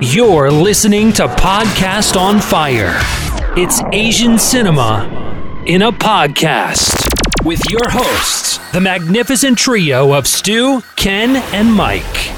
You're listening to Podcast on Fire. It's Asian cinema in a podcast with your hosts, the magnificent trio of Stu, Ken, and Mike.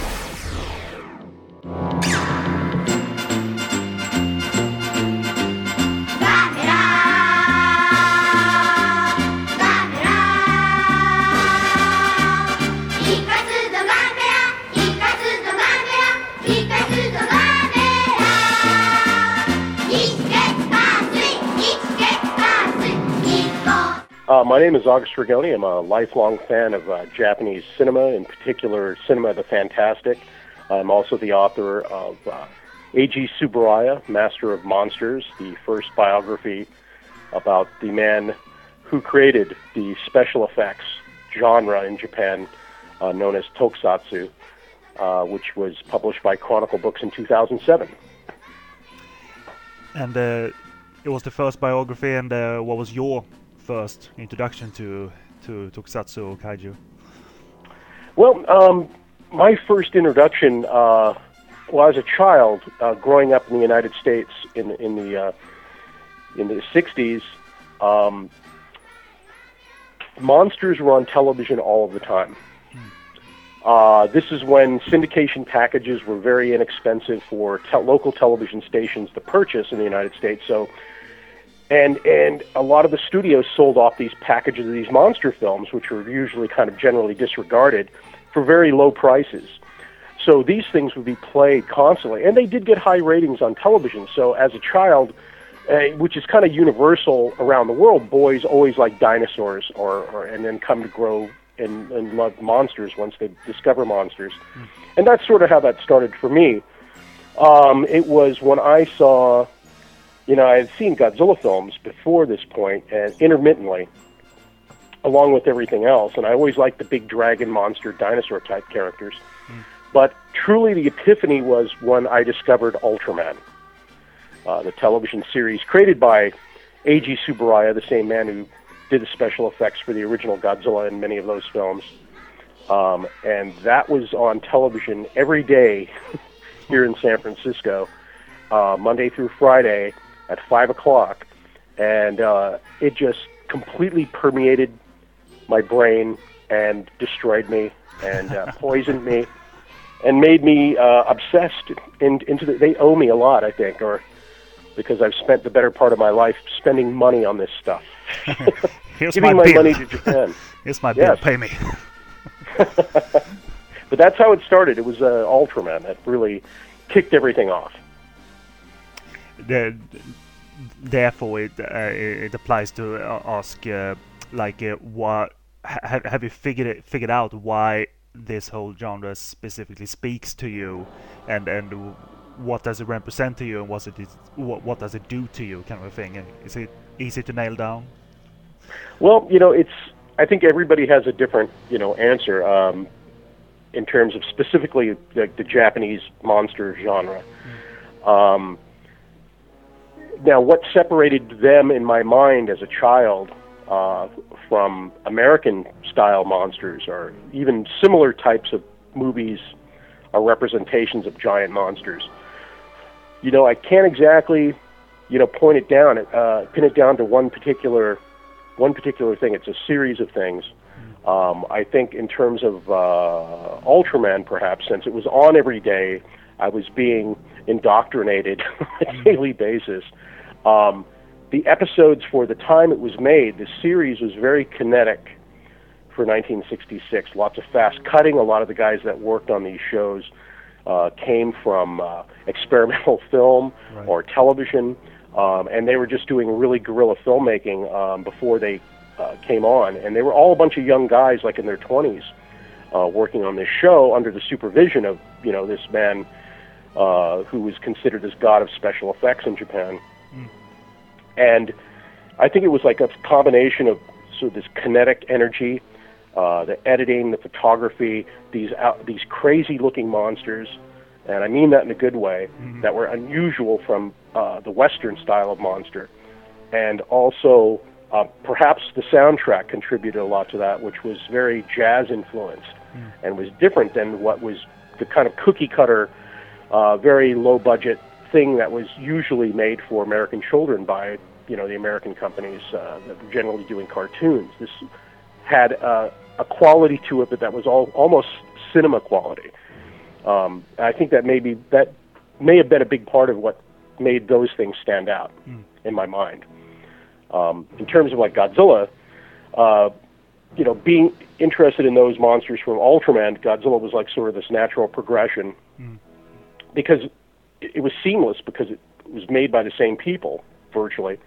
Name is August Ragone. I'm a lifelong fan of uh, Japanese cinema, in particular, cinema the fantastic. I'm also the author of uh, Eiji Tsuburaya, Master of Monsters, the first biography about the man who created the special effects genre in Japan, uh, known as Tokusatsu, uh, which was published by Chronicle Books in 2007. And uh, it was the first biography, and uh, what was your first introduction to to Tokusatsu or Kaiju? Well, um, my first introduction, uh, well, as a child, uh, growing up in the United States in in the uh, in the '60s, um, monsters were on television all of the time. Uh, this is when syndication packages were very inexpensive for te- local television stations to purchase in the United States. So and and a lot of the studios sold off these packages of these monster films, which were usually kind of generally disregarded, for very low prices. So these things would be played constantly, and they did get high ratings on television. So as a child, uh, which is kind of universal around the world, boys always like dinosaurs, or, or and then come to grow and, and love monsters once they discover monsters, mm. and that's sort of how that started for me. Um, it was when I saw you know, I had seen Godzilla films before this point, and intermittently, along with everything else, and I always liked the big dragon, monster, dinosaur type characters. Mm. But truly, the epiphany was when I discovered Ultraman, uh, the television series created by Eiji Tsuburaya, the same man who did the special effects for the original Godzilla and many of those films. Um, and that was on television every day here in San Francisco, uh, Monday through Friday at five o'clock, and uh, it just completely permeated my brain and destroyed me and uh, poisoned me and made me uh, obsessed in, into the, they owe me a lot i think or because i've spent the better part of my life spending money on this stuff. Giving my, my money to japan. Here's my bill. Pay me. But that's how it started. It was uh, ultraman that really kicked everything off the, therefore it uh, it applies to uh, ask uh, like uh, what have have you figured it figured out why this whole genre specifically speaks to you? And and what does it represent to you? And what it is what what does it do to you kind of a thing? Is it easy to nail down? Well you know it's i think everybody has a different you know answer um, in terms of specifically the, the japanese monster genre. Mm. um, now, what separated them in my mind as a child uh, from American style monsters or even similar types of movies or representations of giant monsters? You know, I can't exactly, you know, point it down, uh, pin it down to one particular, one particular thing. It's a series of things. Um, I think in terms of uh, Ultraman, perhaps since it was on every day, I was being indoctrinated on a daily basis. Um, the episodes for the time it was made, the series was very kinetic for 1966. Lots of fast cutting. A lot of the guys that worked on these shows uh, came from uh, experimental film right. or television, um, and they were just doing really guerrilla filmmaking um, before they uh, came on. And they were all a bunch of young guys, like in their 20s, uh, working on this show under the supervision of you know this man uh, who was considered as god of special effects in Japan. Mm. And I think it was like a combination of sort of this kinetic energy, uh, the editing, the photography, these out, these crazy looking monsters, and I mean that in a good way, mm-hmm. that were unusual from uh, the Western style of monster, and also uh, perhaps the soundtrack contributed a lot to that, which was very jazz influenced mm. and was different than what was the kind of cookie cutter uh, very low budget thing that was usually made for American children by you know the American companies uh, that were generally doing cartoons. This had uh, a quality to it, but that was all almost cinema quality. Um, I think that maybe that may have been a big part of what made those things stand out mm. in my mind. Um, in terms of like Godzilla, uh, you know, being interested in those monsters from Ultraman, Godzilla was like sort of this natural progression. Because it was seamless because it was made by the same people virtually.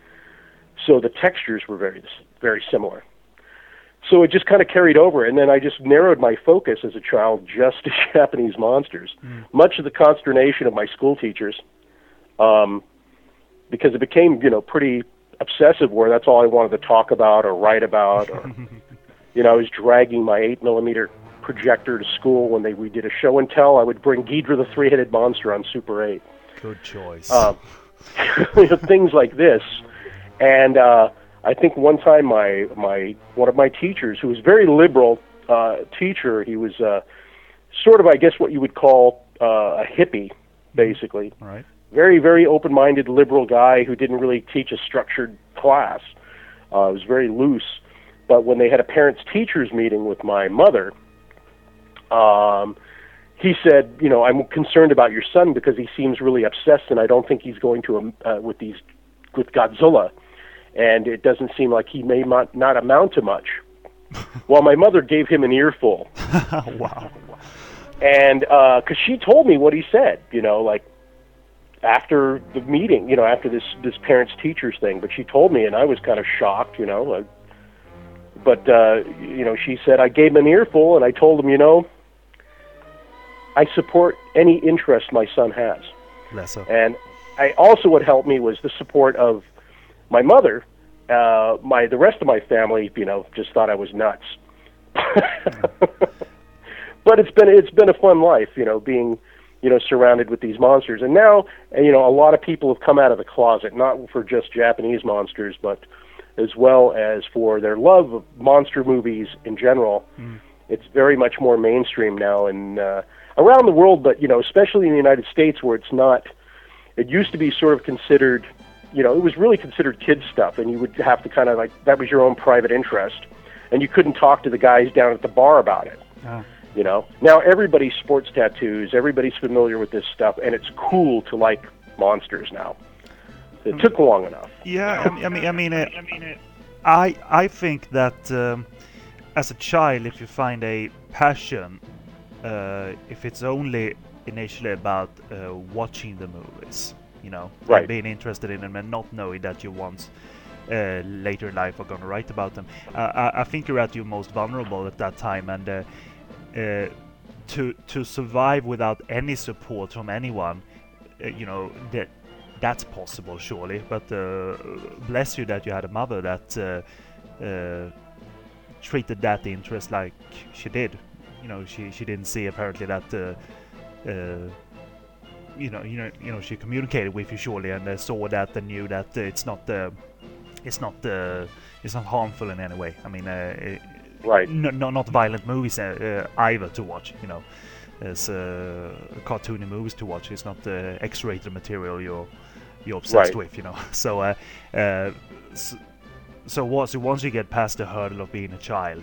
So the textures were very very similar. So it just kind of carried over, and then I just narrowed my focus as a child just to Japanese monsters. Mm. Much of the consternation of my school teachers, um, because it became you know pretty obsessive, where that's all I wanted to talk about or write about, or you know I was dragging my eight millimeter projector to school when they we did a show and tell. I would bring Ghidra the three headed monster on Super Eight. Good choice. Uh, things like this, and. uh I think one time my my one of my teachers, who was very liberal uh, teacher, he was uh, sort of I guess what you would call uh, a hippie, basically. Right. Very very open-minded liberal guy who didn't really teach a structured class. Uh, it was very loose. But when they had a parents teachers meeting with my mother, um, he said, you know, I'm concerned about your son because he seems really obsessed, and I don't think he's going to um, uh, with these with Godzilla and it doesn't seem like he may not, not amount to much. well, my mother gave him an earful. wow. And because uh, she told me what he said, you know, like after the meeting, you know, after this this parents teachers thing. But she told me, and I was kind of shocked, you know. Like, but uh, you know, she said I gave him an earful, and I told him, you know, I support any interest my son has. Bless her. And I also what helped me was the support of my mother, uh, my the rest of my family, you know, just thought I was nuts. but it's been it's been a fun life, you know, being you know surrounded with these monsters. And now, you know, a lot of people have come out of the closet, not for just Japanese monsters, but as well as for their love of monster movies in general. Mm. It's very much more mainstream now and uh, around the world, but you know, especially in the United States, where it's not. It used to be sort of considered you know, it was really considered kid stuff, and you would have to kind of like that was your own private interest, and you couldn't talk to the guys down at the bar about it. Oh. You know, now everybody sports tattoos, everybody's familiar with this stuff, and it's cool to like monsters now. It took long enough. Yeah, I mean, I mean, it, I mean, it, I I think that um, as a child, if you find a passion, uh, if it's only initially about uh, watching the movies, you know, right. being interested in them and not knowing that you once uh, later in life are going to write about them. I, I, think you're at your most vulnerable at that time, and uh, uh to to survive without any support from anyone, uh, you know that that's possible surely. But uh, bless you that you had a mother that treated that interest like she did. You know, she she didn't see apparently that you know, you know, you know, she communicated with you surely and uh, saw that and knew that uh, it's not, uh, it's not, uh, it's not harmful in any way. I mean, uh, it, right? No, no, not violent movies uh, either to watch. You know, as cartoony movies to watch. It's not the X-rated material you're you're obsessed right. with. You know, so. so so once, once you get past the hurdle of being a child,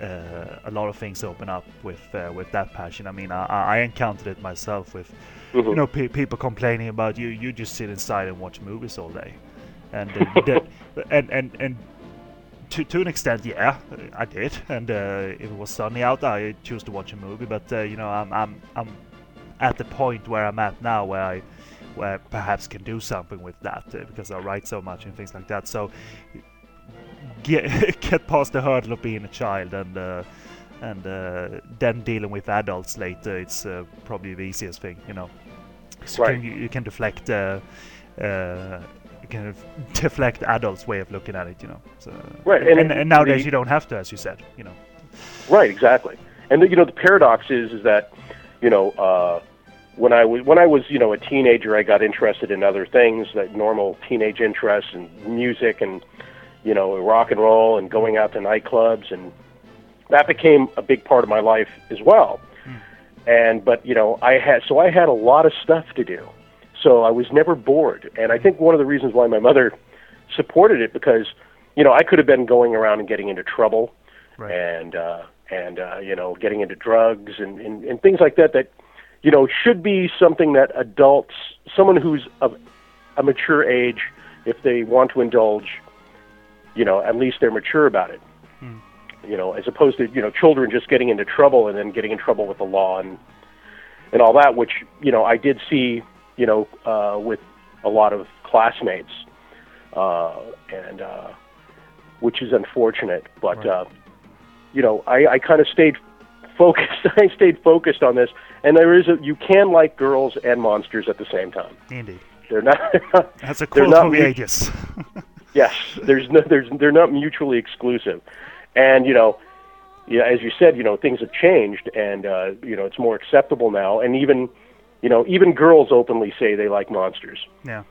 uh, a lot of things open up with uh, with that passion. I mean, I, I encountered it myself with Mm-hmm. You know, pe- people complaining about you. You just sit inside and watch movies all day, and uh, and and and to to an extent, yeah, I did. And uh, if it was sunny out, I choose to watch a movie. But uh, you know, I'm I'm I'm at the point where I'm at now, where I where perhaps can do something with that uh, because I write so much and things like that. So get get past the hurdle of being a child and uh, and uh, then dealing with adults later it's uh, probably the easiest thing you know. So right. you, can, you can deflect uh, uh you can deflect adults way of looking at it you know so, right and, and, and nowadays the, you don't have to as you said you know. Right exactly. And the, you know the paradox is is that you know uh, when I was when I was you know a teenager, I got interested in other things, that normal teenage interests and music and you know rock and roll and going out to nightclubs and that became a big part of my life as well. Mm. and but you know I had so I had a lot of stuff to do, so I was never bored, and I think one of the reasons why my mother supported it because you know I could have been going around and getting into trouble, Right. and uh, and uh, you know getting into drugs and, and and things like that that you know should be something that adults, someone who's of a mature age, if they want to indulge, you know at least they're mature about it you know, as opposed to you know children just getting into trouble and then getting in trouble with the law and and all that, which you know I did see, you know, uh, with a lot of classmates, uh, and uh, which is unfortunate. But Right. uh, you know, I, I kind of stayed focused. I stayed focused on this, and there is a you can like girls and monsters at the same time. Indeed. They're not. That's a they're quote not from the mu- ages. Yes, there's no, there's they're not mutually exclusive, and you know, yeah, as you said, you know, things have changed, and uh, you know, it's more acceptable now, and even, you know, even girls openly say they like monsters. yeah.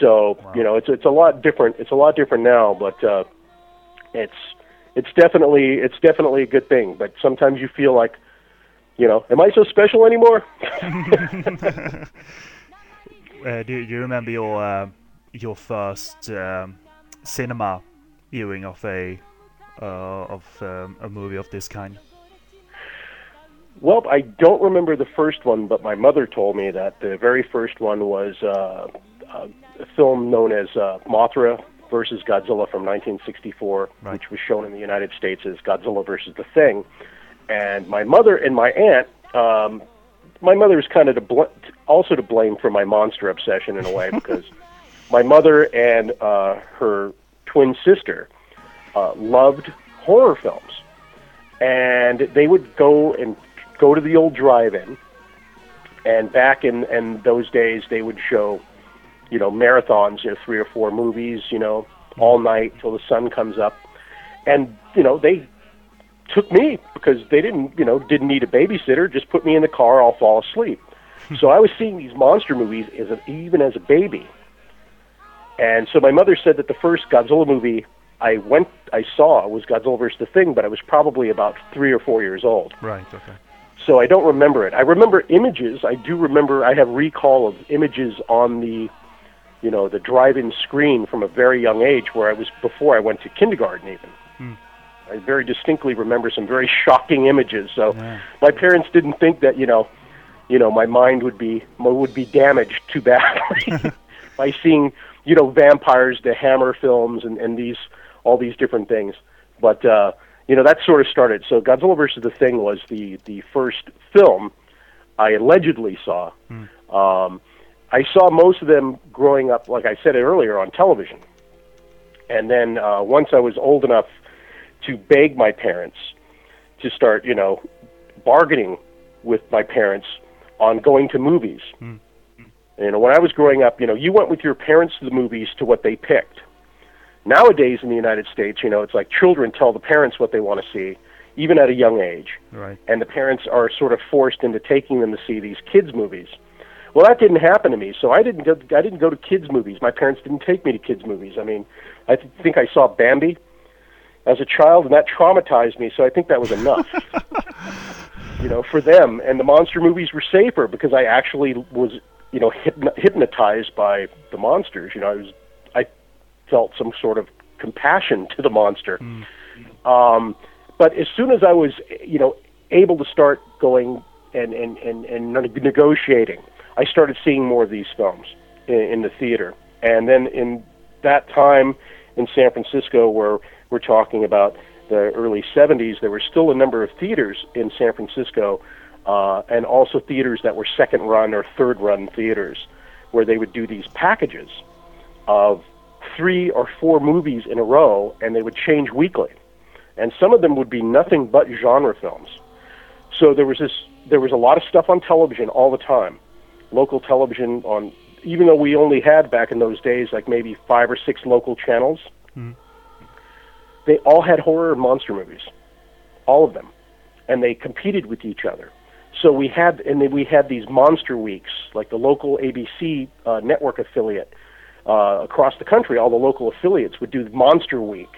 So you know, it's it's a lot different. It's a lot different now, but uh, it's it's definitely it's definitely a good thing. But sometimes you feel like, you know, am I so special anymore? Uh, do, do you remember your uh, your first um, cinema viewing of a uh, of um, a movie of this kind? Well, I don't remember the first one, but my mother told me that the very first one was uh, a film known as uh, Mothra versus Godzilla from 1964, Right. which was shown in the United States as Godzilla versus the Thing. And my mother and my aunt, um, my mother is kind of to bl- also to blame for my monster obsession in a way because my mother and uh, her twin sister uh, loved horror films. And they would go and go to the old drive-in. And back in in those days they would show you know marathons know three or four movies you know all night till the sun comes up. And you know they took me because they didn't you know didn't need a babysitter just put me in the car i'll fall asleep. So i was seeing these monster movies as a, even as a baby and so my mother said that the first Godzilla movie I went I saw was Godzilla vs. the Thing, but I was probably about three or four years old. Right. Okay. So I don't remember it. I remember images. I do remember. I have recall of images on the, you know, the drive-in screen from a very young age, where I was before I went to kindergarten even. Hmm. I very distinctly remember some very shocking images. So Yeah. my parents didn't think that you know, you know, my mind would be would be damaged too badly by seeing you know vampires, the Hammer films, and and these all these different things. But uh, you know that sort of started. So Godzilla versus the Thing was the the first film I allegedly saw. Um, I saw most of them growing up, like I said earlier, on television. And then uh, once I was old enough to beg my parents to start, you know, bargaining with my parents on going to movies. You know, when I was growing up, you know, you went with your parents to the movies to what they picked. Nowadays in the United States, you know, it's like children tell the parents what they want to see, even at a young age Right. and the parents are sort of forced into taking them to see these kids movies. Well, that didn't happen to me, so I didn't go. I didn't go to kids movies. My parents didn't take me to kids movies. I mean, I th- think I saw Bambi as a child, and that traumatized me. So I think that was enough, you know, for them. And the monster movies were safer because I actually was, you know, hypnotized by the monsters. You know, I was, I felt some sort of compassion to the monster. Um, but as soon as I was, you know, able to start going and and and, and negotiating, I started seeing more of these films in, in the theater. And then in that time in San Francisco, where we're talking about the early 70s, there were still a number of theaters in San Francisco, uh, and also theaters that were second run or third run theaters, where they would do these packages of three or four movies in a row, and they would change weekly and some of them would be nothing but genre films. So there was this, there was a lot of stuff on television all the time, local television on. Even though we only had back in those days like maybe five or six local channels, they all had horror and monster movies, all of them, and they competed with each other. So we had, and then we had these monster weeks, like the local ABC uh, network affiliate uh, across the country. All the local affiliates would do Monster Week,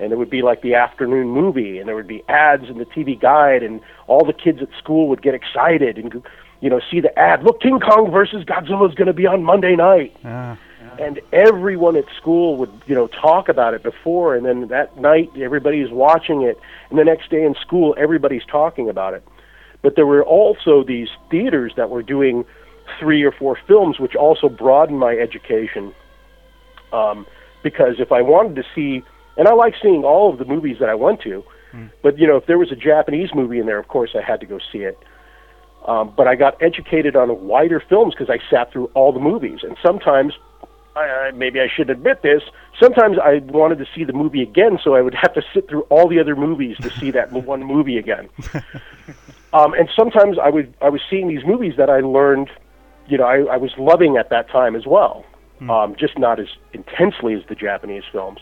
and it would be like the afternoon movie, and there would be ads in the TV guide, and all the kids at school would get excited and you know see the ad. Look, King Kong versus Godzilla is going to be on Monday night. Yeah. And everyone at school would, you know, talk about it before, and then that night everybody's watching it, and the next day in school everybody's talking about it. But there were also these theaters that were doing three or four films, which also broadened my education. Um, because if I wanted to see, and I like seeing all of the movies that I went to, but you know, if there was a Japanese movie in there, of course I had to go see it. Um, but I got educated on wider films because I sat through all the movies, and sometimes, I, I, maybe I should admit this, sometimes I wanted to see the movie again, so I would have to sit through all the other movies to see that one movie again. Um, and sometimes I would I was seeing these movies that I learned, you know, I, I was loving at that time as well, um, just not as intensely as the Japanese films.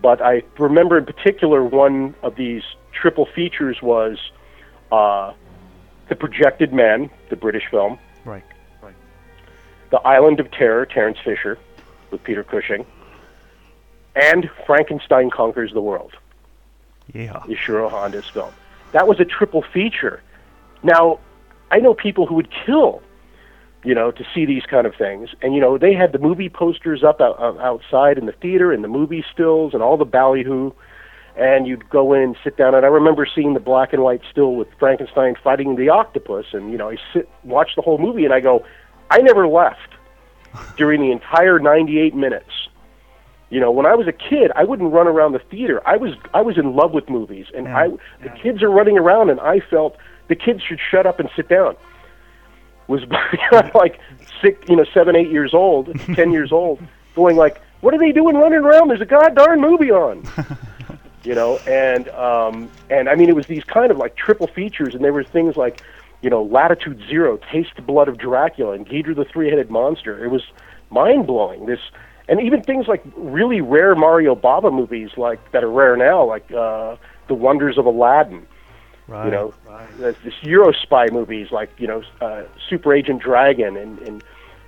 But I remember in particular one of these triple features was uh, The Projected Man, the British film, Right. Right, the Island of Terror, Terence Fisher, with Peter Cushing, and Frankenstein Conquers the World. Yeah. Ishiro Honda's film. That was a triple feature. Now, I know people who would kill, you know, to see these kind of things. And, you know, they had the movie posters up out, out- outside in the theater and the movie stills and all the ballyhoo. And you'd go in and sit down. And I remember seeing the black and white still with Frankenstein fighting the octopus. And, you know, I sit, watch the whole movie and I go, I never left during the entire 98 minutes. You know, when I was a kid, I wouldn't run around the theater. I was I was in love with movies, and Yeah. I the kids are running around, and I felt the kids should shut up and sit down. Was like six, you know, seven, eight years old, ten years old, going like, "What are they doing running around? There's a goddamn movie on." you know, and um, and I mean, it was these kind of like triple features, and there were things like, you know, Latitude Zero, Taste the Blood of Dracula, and Ghidra the Three-Headed Monster. It was mind blowing. This and even things like really rare Mario Bava movies, like that are rare now, like uh, The Wonders of Aladdin. Right. You know, there's this Euro spy movies like you know uh, Super Agent Dragon, and and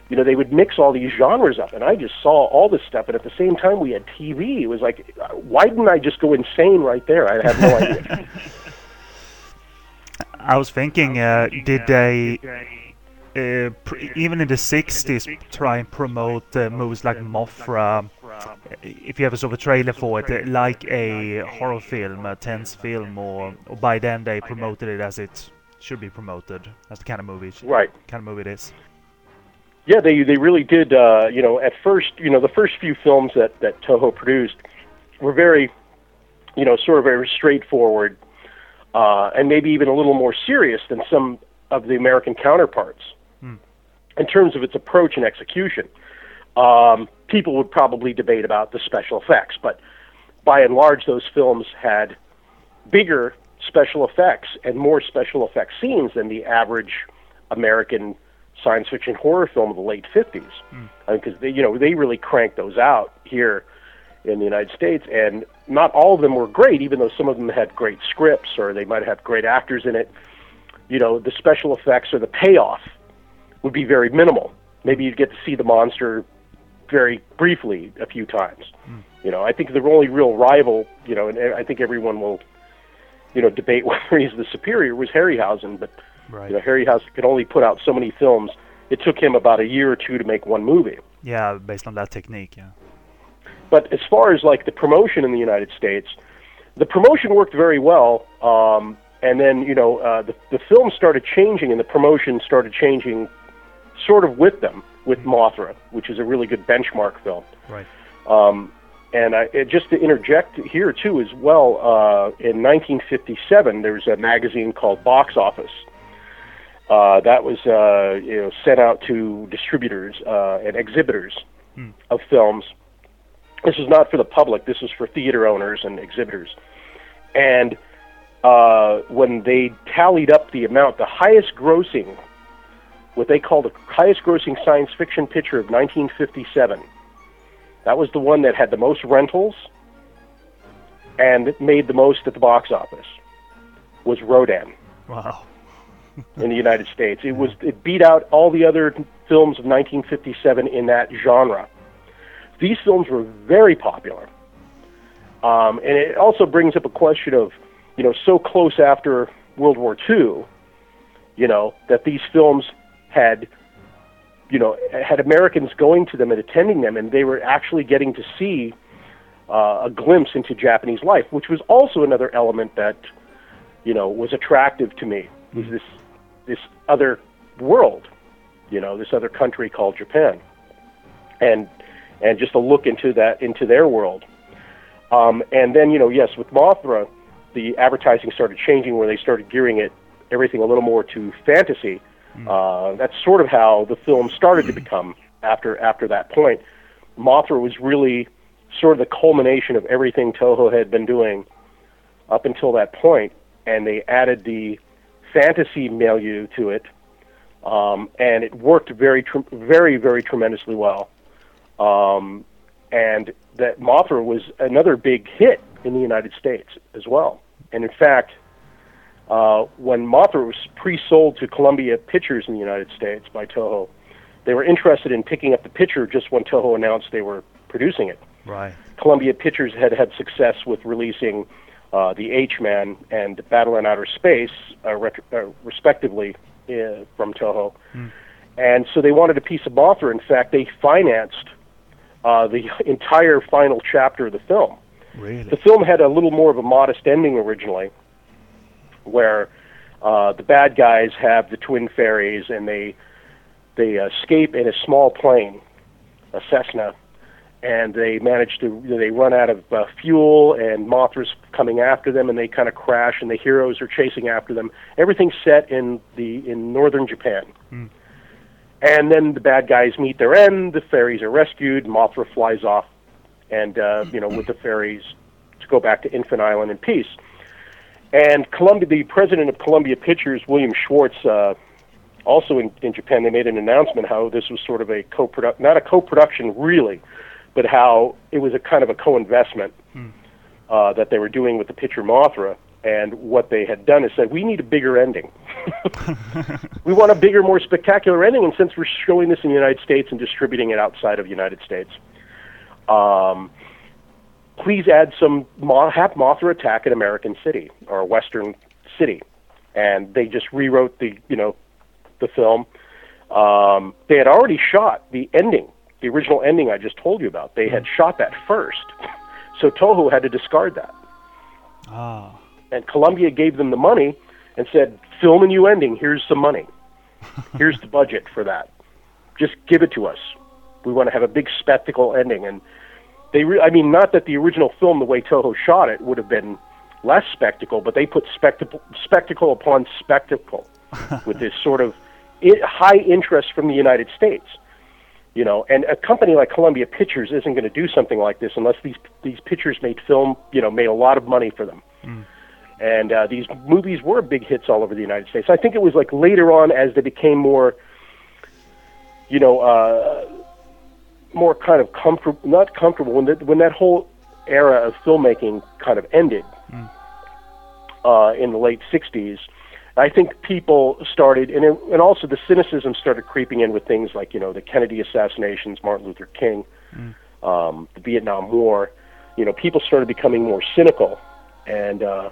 you know they would mix all these genres up, and I just saw all this stuff, and at the same time we had TV. It was like, uh, why didn't I just go insane right there? I have no idea. I was thinking, uh, did they, uh, pr- even in the 60s, try and promote uh, movies like Mothra? Uh, If you ever saw the trailer for it, uh, like a horror film, a tense film, or, or by then they promoted it as it should be promoted, as the kind of movie, right. kind of movie it is. Yeah, they they really did. Uh, you know, at first, you know, the first few films that that Toho produced were very, you know, sort of very straightforward, uh, and maybe even a little more serious than some of the American counterparts in terms of its approach and execution. Um, people would probably debate about the special effects, but by and large, those films had bigger special effects and more special effects scenes than the average American science fiction horror film of the late 50s. Because hmm. they, you know, they really cranked those out here in the United States, and not all of them were great, even though some of them had great scripts or they might have great actors in it. You know, the special effects or the payoff would be very minimal. Maybe you'd get to see the monster very briefly a few times. You know, I think the only real rival, you know, and I think everyone will, you know, debate whether he's the superior was Harryhausen, but Right. you know, Harryhausen could only put out so many films. It took him about a year or two to make one movie. Yeah, based on that technique, yeah. But as far as like the promotion in the United States, the promotion worked very well. Um, and then you know uh, the the film started changing, and the promotion started changing, sort of with them, with Mothra, which is a really good benchmark film. Right. Um, and I, just to interject here too as well, uh, in 1957 there was a magazine called Box Office. Uh, that was uh, you know sent out to distributors uh, and exhibitors of films. This is not for the public. This is for theater owners and exhibitors. And uh, when they tallied up the amount, the highest grossing, what they call the highest grossing science fiction picture of 1957, that was the one that had the most rentals and made the most at the box office, was Rodan Wow. in the United States. It was it beat out all the other films of 1957 in that genre. These films were very popular, Um, and it also brings up a question of, you know, so close after World War II, you know, that these films had, you know, had Americans going to them and attending them, and they were actually getting to see uh, a glimpse into Japanese life, which was also another element that, you know, was attractive to me. Was this this other world, you know, this other country called Japan, and and just a look into that into their world. Um, and then, you know, yes, with Mothra, the advertising started changing where they started gearing it everything a little more to fantasy. Uh, that's sort of how the film started to become after after that point. Mothra was really sort of the culmination of everything Toho had been doing up until that point, and they added the fantasy milieu to it, um, and it worked very, tr- very, very tremendously well. Um, and that Mothra was another big hit in the United States as well. And in fact, uh, when Mothra was pre-sold to Columbia Pictures in the United States by Toho, they were interested in picking up the picture just when Toho announced they were producing it. Right. Columbia Pictures had had success with releasing uh, the H-Man and Battle in Outer Space, uh, uh, respectively, uh, from Toho. And so they wanted a piece of Mothra. In fact, they financed uh, the entire final chapter of the film. Really? The film had a little more of a modest ending originally, where uh, the bad guys have the twin fairies and they they escape in a small plane, a Cessna, and they manage to they run out of uh, fuel and Mothra's coming after them and they kind of crash and the heroes are chasing after them. Everything's set in the in northern Japan. And then the bad guys meet their end. The fairies are rescued. Mothra flies off, and uh, you know, with the fairies to go back to Infant Island in peace. And Columbia, the president of Columbia Pictures, William Schwartz, uh, also in, in Japan, they made an announcement how this was sort of a co-product, not a co-production really, but how it was a kind of a co-investment uh, that they were doing with the picture Mothra. And what they had done is said, we need a bigger ending. we want a bigger, more spectacular ending. And since we're showing this in the United States and distributing it outside of the United States, um, please add some have Mothra attack an American city or a Western city. And they just rewrote the, you know, the film. Um, they had already shot the ending, the original ending I just told you about. They had shot that first, so Toho had to discard that. Ah. And Columbia gave them the money and said, "Film a new ending. Here's some money. Here's the budget for that. Just give it to us. We want to have a big spectacle ending." And they, re- I mean, not that the original film, the way Toho shot it, would have been less spectacle, but they put spectacle, spectacle upon spectacle with this sort of i- high interest from the United States. You know, and a company like Columbia Pictures isn't going to do something like this unless these these pictures made film, you know, made a lot of money for them. And uh, these movies were big hits all over the United States. I think it was like later on as they became more, you know, uh, more kind of comfortable, not comfortable when that when that whole era of filmmaking kind of ended uh, in the late '60s. I think people started, and it, and also the cynicism started creeping in with things like you know the Kennedy assassinations, Martin Luther King, um, the Vietnam War. You know, people started becoming more cynical, and uh,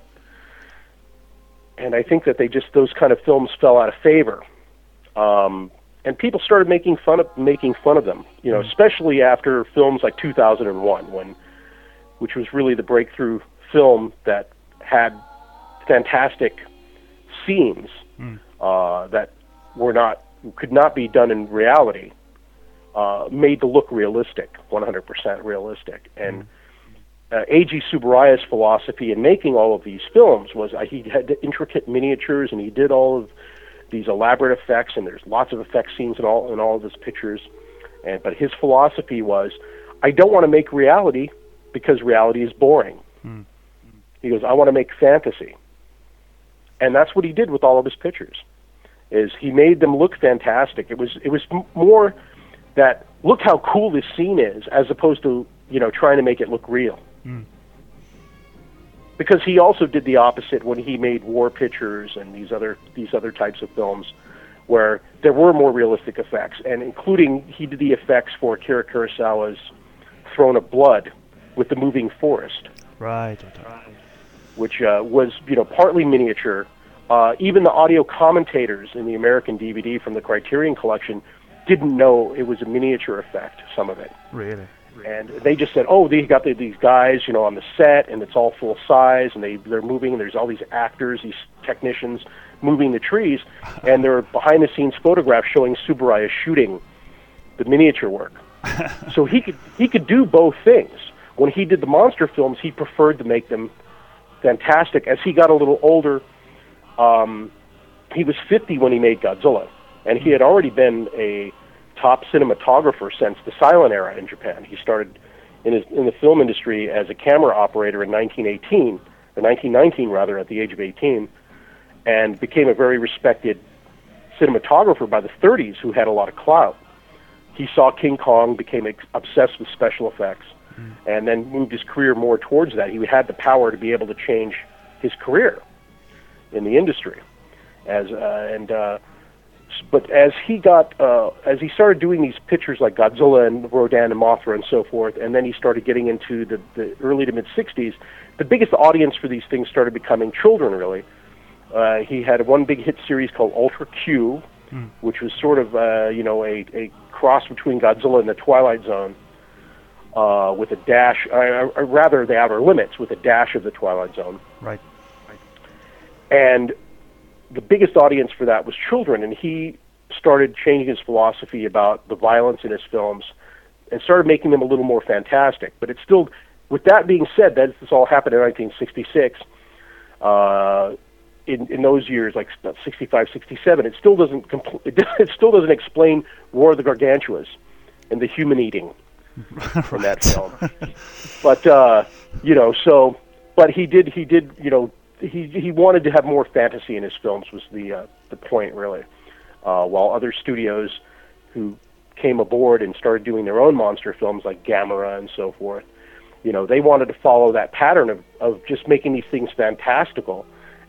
and I think that they just those kind of films fell out of favor, um, and people started making fun of making fun of them. You know, especially after films like 2001, when which was really the breakthrough film that had fantastic scenes uh, that were not could not be done in reality, uh, made to look realistic, 100% realistic, and. Uh, Eiji Tsuburaya's philosophy in making all of these films was uh, he had intricate miniatures and he did all of these elaborate effects and there's lots of effect scenes in all in all of his pictures. And but his philosophy was, I don't want to make reality because reality is boring. Hmm. He goes, I want to make fantasy, and that's what he did with all of his pictures. Is he made them look fantastic? It was it was m- more that look how cool this scene is, as opposed to you know trying to make it look real. Hmm. Because he also did the opposite when he made war pictures and these other these other types of films, where there were more realistic effects, and including he did the effects for Akira Kurosawa's Throne of Blood with the moving forest. Right. right. which uh, was you know partly miniature. Uh, even the audio commentators in the American DVD from the Criterion Collection didn't know it was a miniature effect. Some of it. Really. And they just said, "Oh, they got the, these guys, you know, on the set, and it's all full size, and they they're moving. And there's all these actors, these technicians moving the trees, and there are behind the scenes photographs showing Tsuburaya shooting the miniature work. so he could he could do both things. When he did the monster films, he preferred to make them fantastic. As he got a little older, um, he was 50 when he made Godzilla, and he had already been a top cinematographer since the silent era in Japan. He started in, his, in the film industry as a camera operator in 1918, or 1919 rather, at the age of 18, and became a very respected cinematographer by the 30s who had a lot of clout. He saw King Kong, became ex- obsessed with special effects, mm. and then moved his career more towards that. He had the power to be able to change his career in the industry, as uh, and uh, but as he got uh, as he started doing these pictures like Godzilla and Rodan and Mothra and so forth, and then he started getting into the, the early to mid '60s, the biggest audience for these things started becoming children. Really, uh, he had one big hit series called Ultra Q, mm. which was sort of uh, you know a, a cross between Godzilla and the Twilight Zone, uh, with a dash, uh, rather the Outer Limits, with a dash of the Twilight Zone. Right. right. And the biggest audience for that was children, and he started changing his philosophy about the violence in his films and started making them a little more fantastic. But it's still, with that being said, that this all happened in 1966. Uh, in, in those years, like 65, 67, it still doesn't compl- it, still doesn't explain War of the Gargantuas and the human eating from that film. but uh, you know, so but he did he did you know he he wanted to have more fantasy in his films was the uh, the point really. Uh, while other studios who came aboard and started doing their own monster films like Gamera and so forth, you know, they wanted to follow that pattern of of just making these things fantastical,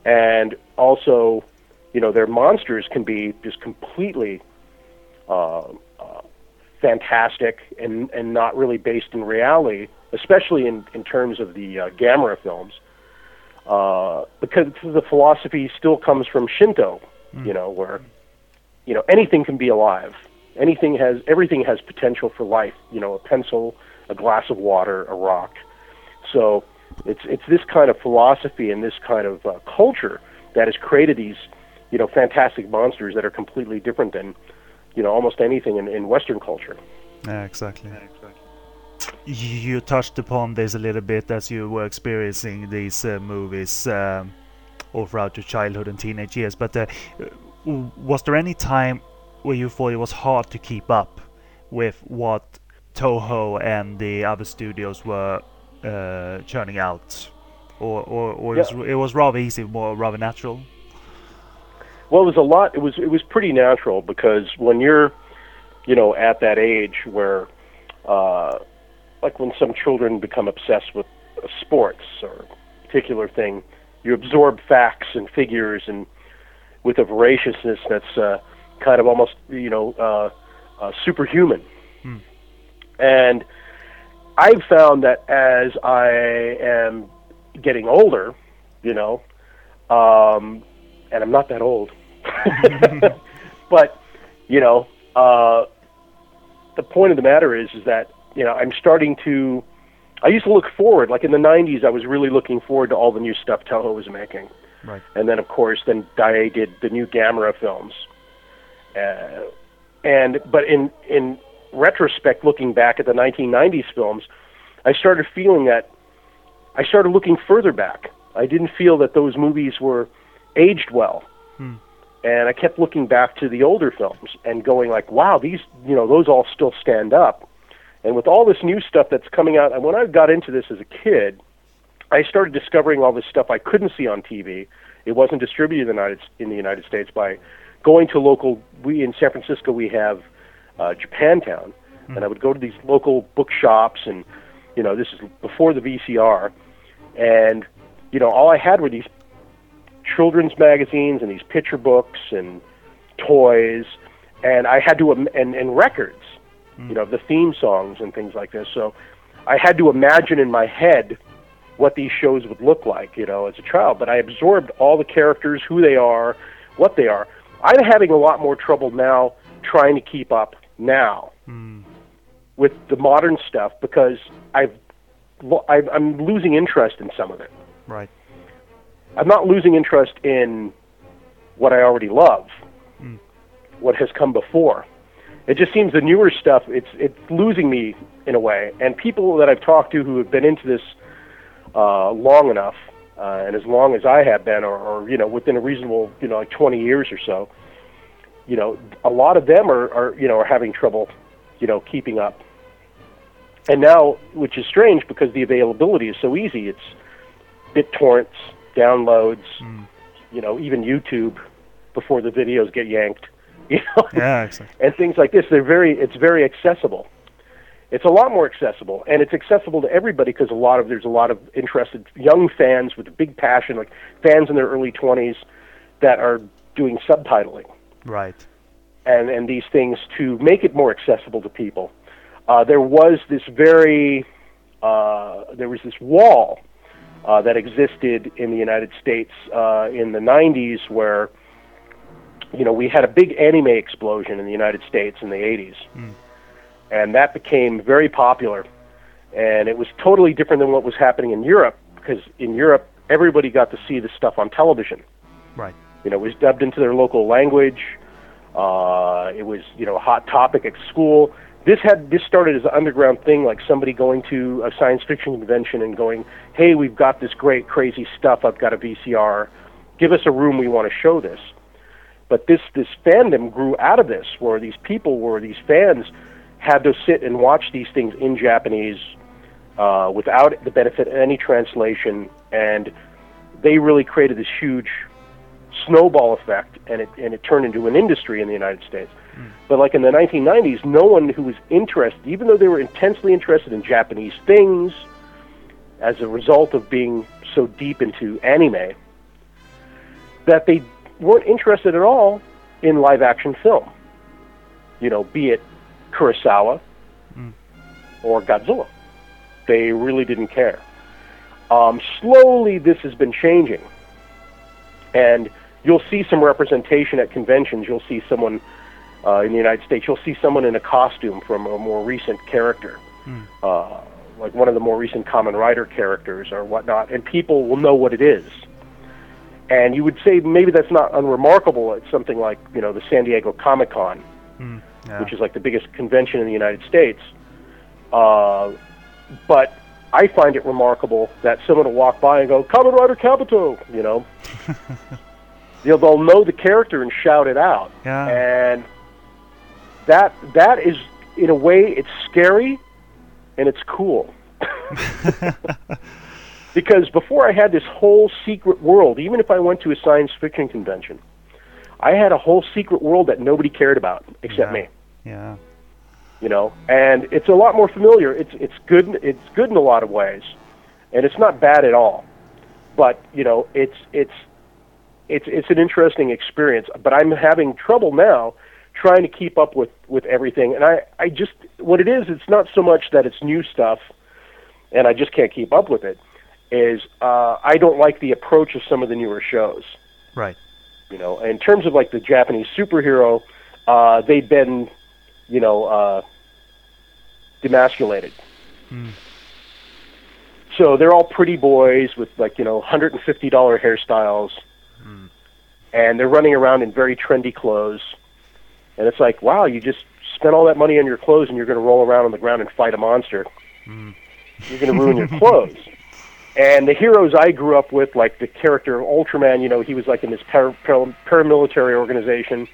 and also, you know, their monsters can be just completely. Uh, uh, fantastic and and not really based in reality, especially in in terms of the uh, Gamera films uh, because the philosophy still comes from Shinto, mm. you know, where you know anything can be alive. Anything has everything has potential for life. You know, a pencil, a glass of water, a rock. So it's it's this kind of philosophy and this kind of uh, culture that has created these you know fantastic monsters that are completely different than you know almost anything in, in Western culture. Yeah, exactly. You touched upon this a little bit as you were experiencing these uh, movies um, all throughout your childhood and teenage years. But uh, was there any time where you thought it was hard to keep up with what Toho and the other studios were uh, churning out, or or, or yeah. it, was, it was rather easy, more rather natural? Well, it was a lot. It was it was pretty natural because when you're, you know, at that age where uh, like when some children become obsessed with sports or a particular thing, you absorb facts and figures and with a voraciousness that's uh, kind of almost you know uh, uh, superhuman. Hmm. And I've found that as I am getting older, you know, um, and I'm not that old, but you know, uh, the point of the matter is is that you know, I'm starting to. I used to look forward, like in the '90s, I was really looking forward to all the new stuff Toho was making. Right. And then, of course, then Daiei did the new Gamera films. Uh, and but in in retrospect, looking back at the 1990s films, I started feeling that I started looking further back. I didn't feel that those movies were aged well. Hmm. And I kept looking back to the older films and going like, wow, these, you know, those all still stand up. And with all this new stuff that's coming out, and when I got into this as a kid, I started discovering all this stuff I couldn't see on TV. It wasn't distributed in the United, in the United States by going to local. We in San Francisco we have uh, Japantown, mm-hmm. and I would go to these local bookshops, and you know this is before the VCR, and you know all I had were these children's magazines and these picture books and toys, and I had to and and records mm. you know, the theme songs and things like this. So I had to imagine in my head what these shows would look like, you know, as a child. But I absorbed all the characters, who they are, what they are. I'm having a lot more trouble now trying to keep up now with the modern stuff because I've, lo- I've I'm losing interest in some of it. Right. I'm not losing interest in what I already love, what has come before. It just seems the newer stuff it's it's losing me in a way. And people that I've talked to who have been into this uh, long enough, uh, and as long as I have been, or, or you know within a reasonable you know like 20 years or so, you know a lot of them are, are you know are having trouble, you know keeping up. And now, which is strange because the availability is so easy. It's BitTorrents, downloads, you know, even YouTube before the videos get yanked, you know, Yeah, exactly. and things like this. They're very, it's very accessible. It's a lot more accessible, and it's accessible to everybody because a lot of there's a lot of interested young fans with a big passion, like fans in their early 20s, that are doing subtitling Right. and and these things to make it more accessible to people. Uh, there was this very uh, there was this wall uh, that existed in the United States uh, in the 90s where you know we had a big anime explosion in the United States in the 80s, and that became very popular, and it was totally different than what was happening in Europe because in Europe everybody got to see the stuff on television. Right. You know, it was dubbed into their local language. Uh, it was, you know, a hot topic at school. This had this started as an underground thing, like somebody going to a science fiction convention and going, "Hey, we've got this great, crazy stuff. I've got a VCR. Give us a room. We want to show this." But this this fandom grew out of this, where these people, were these fans, had to sit and watch these things in Japanese uh, without the benefit of any translation, and they really created this huge snowball effect, and it and it turned into an industry in the United States. But like in the 1990s, no one who was interested, even though they were intensely interested in Japanese things, as a result of being so deep into anime, that they weren't interested at all in live action film. You know, be it Kurosawa or Godzilla. They really didn't care. Um, slowly, this has been changing. And you'll see some representation at conventions. You'll see someone uh, in the United States, you'll see someone in a costume from a more recent character, uh, like one of the more recent Kamen Rider characters or whatnot, and people will know what it is. And you would say maybe that's not unremarkable at something like you know the San Diego Comic Con, Yeah. which is like the biggest convention in the United States. Uh, but I find it remarkable that someone will walk by and go, Kamen Rider Kabuto, you know. They'll, they'll know the character and shout it out. Yeah. And that that is, in a way, it's scary and it's cool. because before I had this whole secret world, even if I went to a science fiction convention, I had a whole secret world that nobody cared about except Yeah. me. Yeah. you know? And it's a lot more familiar. It's it's good it's good in a lot of ways. And it's not bad at all. But you know it's it's it's it's an interesting experience. But i'm having trouble now trying to keep up with with everything. And i i just what it is it's not so much that it's new stuff and i just can't keep up with it is uh i don't like the approach of some of the newer shows. Right. you know in terms of like the japanese superhero uh they've been you know uh demasculated. So they're all pretty boys with like you know $150 hairstyles. And they're running around in very trendy clothes. And it's like wow you just spent all that money on your clothes and you're going to roll around on the ground and fight a monster. You're going to ruin your clothes and the heroes I grew up with, like the character of Ultraman, you know, he was like in this par- par- paramilitary organization.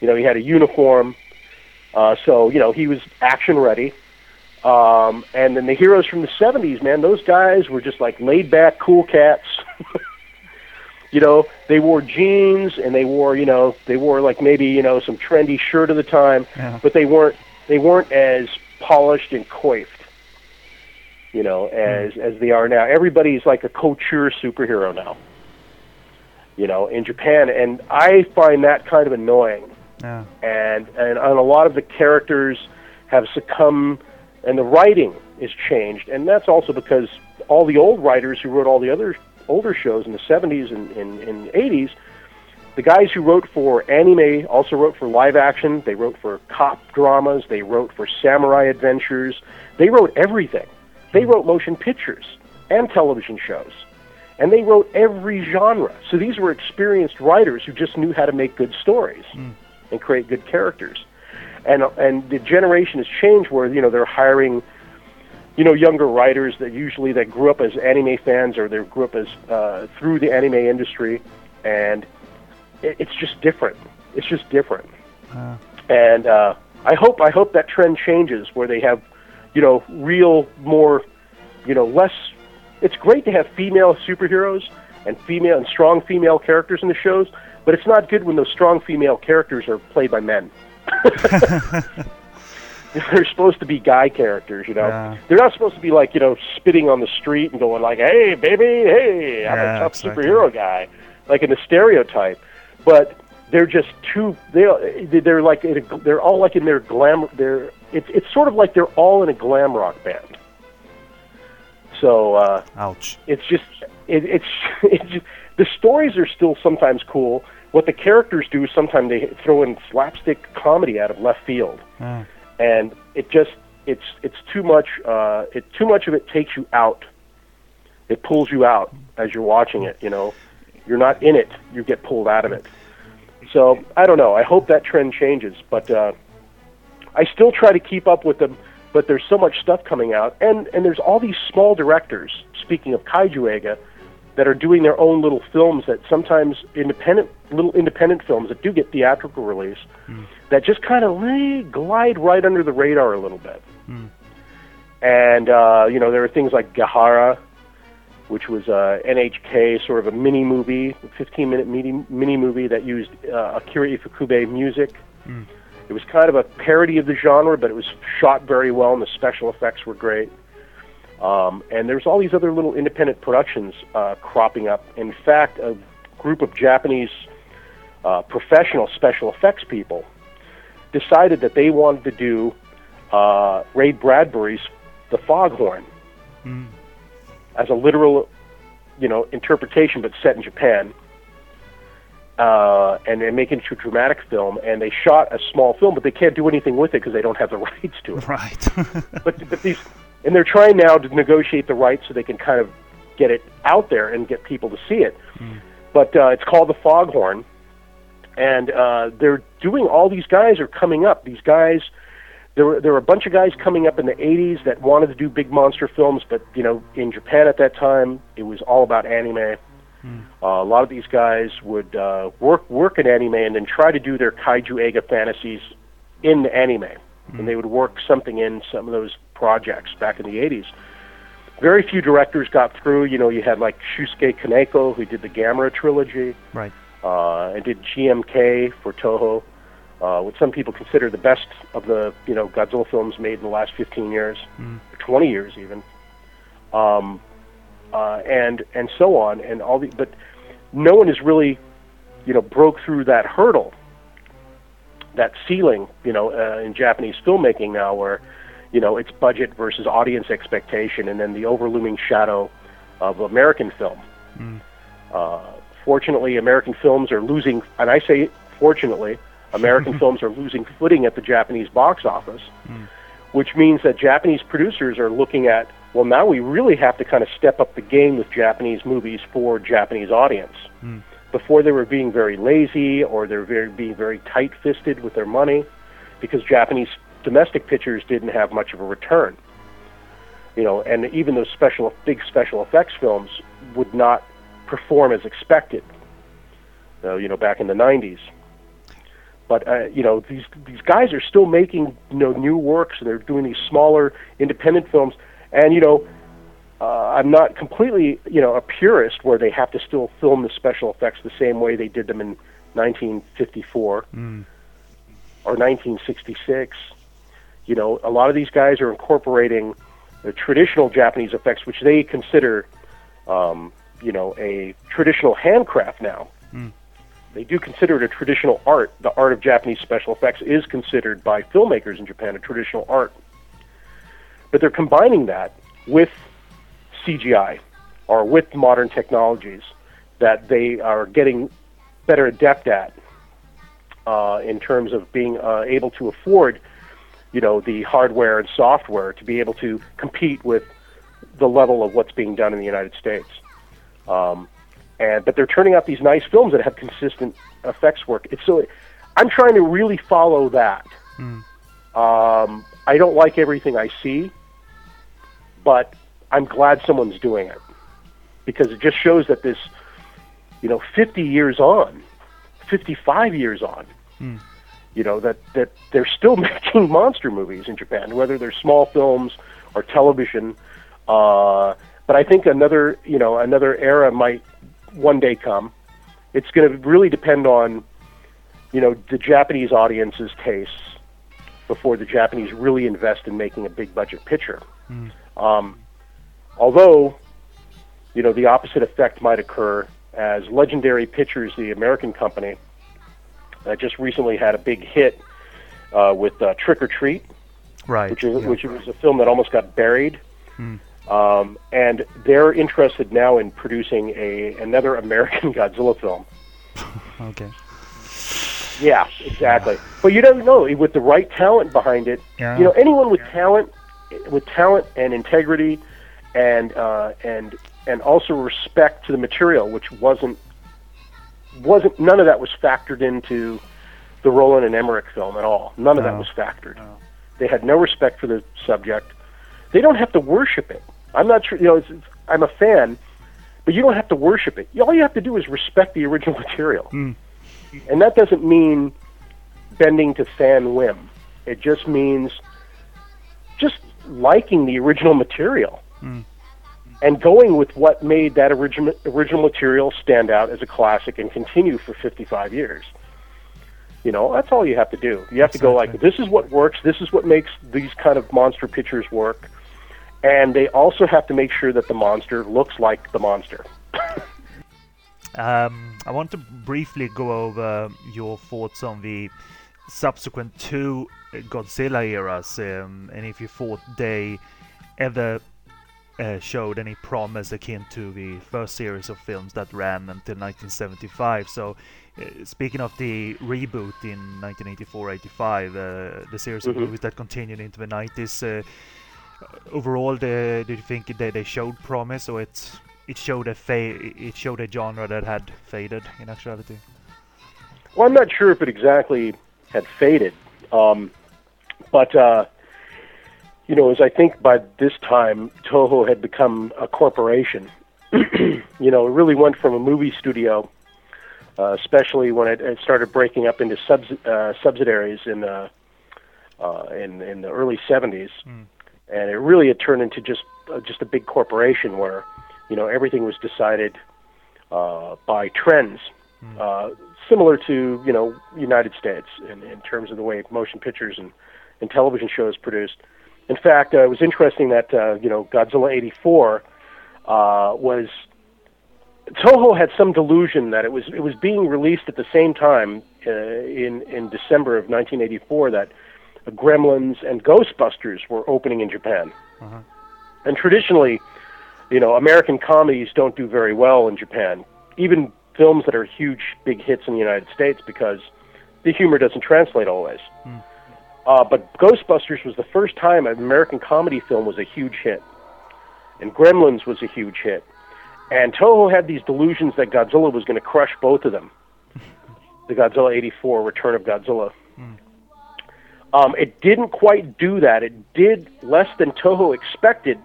You know, he had a uniform, uh, so you know he was action ready. Um, and then the heroes from the '70s, man, those guys were just like laid back, cool cats. you know, they wore jeans and they wore, you know, they wore like maybe you know some trendy shirt of the time, Yeah. but they weren't they weren't as polished and coiffed you know, as hmm. as they are now. Everybody's like a couture superhero now. You know, in Japan, and I find that kind of annoying. Yeah. And and, and a lot of the characters have succumbed, and the writing is changed, and that's also because all the old writers who wrote all the other older shows in the 70s and, and, and 80s, the guys who wrote for anime also wrote for live action. They wrote for cop dramas. They wrote for samurai adventures. They wrote everything. They wrote motion pictures and television shows. And they wrote every genre. So these were experienced writers who just knew how to make good stories and create good characters. And and the generation has changed where you know they're hiring you know younger writers that usually that grew up as anime fans or they grew up as uh, through the anime industry and it, it's just different it's just different Uh, and uh, I hope I hope that trend changes where they have you know real more you know less it's great to have female superheroes and female and strong female characters in the shows but it's not good when those strong female characters are played by men they're supposed to be guy characters, you know. Yeah. They're not supposed to be like, you know, spitting on the street and going like, "Hey, baby, hey, I'm Yeah, a tough exactly. superhero guy," like in the stereotype. But they're just too. They they're like they're all like in their glamour They're it's it's sort of like they're all in a glam rock band. So uh, ouch. it's just it, it's it's just, the stories are still sometimes cool. What the characters do, is sometimes they throw in slapstick comedy out of left field. Uh, and it just it's it's too much uh it too much of it takes you out. It pulls you out as you're watching it you know? You're not in it. You get pulled out of it. So i don't know. I hope that trend changes but uh i still try to keep up with them but there's so much stuff coming out and and there's all these small directors speaking of kaiju eiga that are doing their own little films that sometimes independent little independent films that do get theatrical release that just kind of glide right under the radar a little bit. And uh, you know, there are things like Gehara, which was a NHK sort of a mini movie, 15 minute mini, mini movie that used uh, Akira Ifukube music. It was kind of a parody of the genre, but it was shot very well, and the special effects were great. Um, and there's all these other little independent productions uh, cropping up. In fact, a group of Japanese uh, professional special effects people decided that they wanted to do uh, Ray Bradbury's The Foghorn as a literal, you know, interpretation, but set in Japan, uh, and, and make it into a dramatic film. And they shot a small film, but they can't do anything with it because they don't have the rights to it right. but but these and they're trying now to negotiate the rights so they can kind of get it out there and get people to see it. But uh, it's called the Foghorn, and uh, they're doing all these guys are coming up. These guys, there were there were a bunch of guys coming up in the '80s that wanted to do big monster films, but you know in Japan at that time it was all about anime. Uh, a lot of these guys would uh, work work in anime and then try to do their kaiju eiga fantasies in the anime, and they would work something in some of those projects back in the 80s. Very few directors got through. You know, you had like Shusuke Kaneko, who did the Gamera trilogy, right. uh, and did GMK for Toho, uh, which some people consider the best of the you know Godzilla films made in the last 15 years, or 20 years even, um, uh, and and so on, and all the. But no one has really, you know, broke through that hurdle, that ceiling, you know, uh, in Japanese filmmaking now, where you know it's budget versus audience expectation, and then the overlooming shadow of American film. Uh, fortunately, American films are losing, and I say fortunately, American films are losing footing at the Japanese box office, which means that Japanese producers are looking at, well, now we really have to kind of step up the game with Japanese movies for Japanese audience. Before they were being very lazy or they're very being very tight-fisted with their money, because Japanese domestic pictures didn't have much of a return. You know, and even those special, big special effects films would not perform as expected. Uh, you know, back in the '90s. But uh, you know, these these guys are still making you know new works, and they're doing these smaller independent films. And you know, uh, I'm not completely you know a purist where they have to still film the special effects the same way they did them in 1954 or 1966. You know, a lot of these guys are incorporating the traditional Japanese effects, which they consider, um, you know, a traditional handcraft now. They do consider it a traditional art. The art of Japanese special effects is considered by filmmakers in Japan a traditional art. But they're combining that with CGI or with modern technologies that they are getting better adept at uh, in terms of being uh, able to afford, you know, the hardware and software to be able to compete with the level of what's being done in the United States. Um, and but they're turning out these nice films that have consistent effects work. It's so I'm trying to really follow that. Um, I don't like everything I see, but I'm glad someone's doing it because it just shows that this, you know, 50 years on, 55 years on, you know, that, that they're still making monster movies in Japan, whether they're small films or television. Uh, but I think another, you know, another era might one day come. It's going to really depend on, you know, the Japanese audience's tastes before the Japanese really invest in making a big budget picture. Um, although, you know, the opposite effect might occur as Legendary Pictures, the American company, that just recently had a big hit uh, with uh, Trick or Treat, Right. which is yeah. which was a film that almost got buried. Um, and they're interested now in producing a another American Godzilla film. Okay. Yeah, exactly. But you don't know with the right talent behind it. Yeah. You know, anyone with talent, with talent and integrity, and uh, and and also respect to the material, which wasn't wasn't none of that was factored into the Roland and Emmerich film at all. None of that was factored. They had no respect for the subject. They don't have to worship it. I'm not sure. You know, it's, it's, I'm a fan, but you don't have to worship it. All you have to do is respect the original material. And that doesn't mean bending to fan whim. It just means just liking the original material and going with what made that original original material stand out as a classic and continue for 55 years. You know, that's all you have to do. You have to go like, this is what works. This is what makes these kind of monster pictures work. And they also have to make sure that the monster looks like the monster. Um, I want to briefly go over your thoughts on the subsequent two Godzilla eras, um, and if you thought they ever uh, showed any promise akin to the first series of films that ran until 1975. So, uh, speaking of the reboot in 1984-85, uh, the series of Mhm. movies that continued into the 90s. Uh, overall, the, did you think they, they showed promise, or it it showed a fa- it showed a genre that had faded in actuality? Well, I'm not sure if it exactly had faded, um, but uh, you know, as I think by this time Toho had become a corporation. you know, it really went from a movie studio, uh, especially when it, it started breaking up into subs- uh, subsidiaries in uh, uh, in in the early '70s, and it really had turned into just uh, just a big corporation where you know everything was decided uh, by trends uh, similar to you know United States in, in terms of the way motion pictures and, and television shows produced. In fact, uh, it was interesting that uh, you know Godzilla '84 uh, was Toho had some delusion that it was it was being released at the same time uh, in in December of 1984 that Gremlins and Ghostbusters were opening in Japan. And traditionally, you know, American comedies don't do very well in Japan. Even films that are huge, big hits in the United States because the humor doesn't translate always. Uh, but Ghostbusters was the first time an American comedy film was a huge hit, and Gremlins was a huge hit. And Toho had these delusions that Godzilla was going to crush both of them. The Godzilla '84 Return of Godzilla. Um, it didn't quite do that. It did less than Toho expected,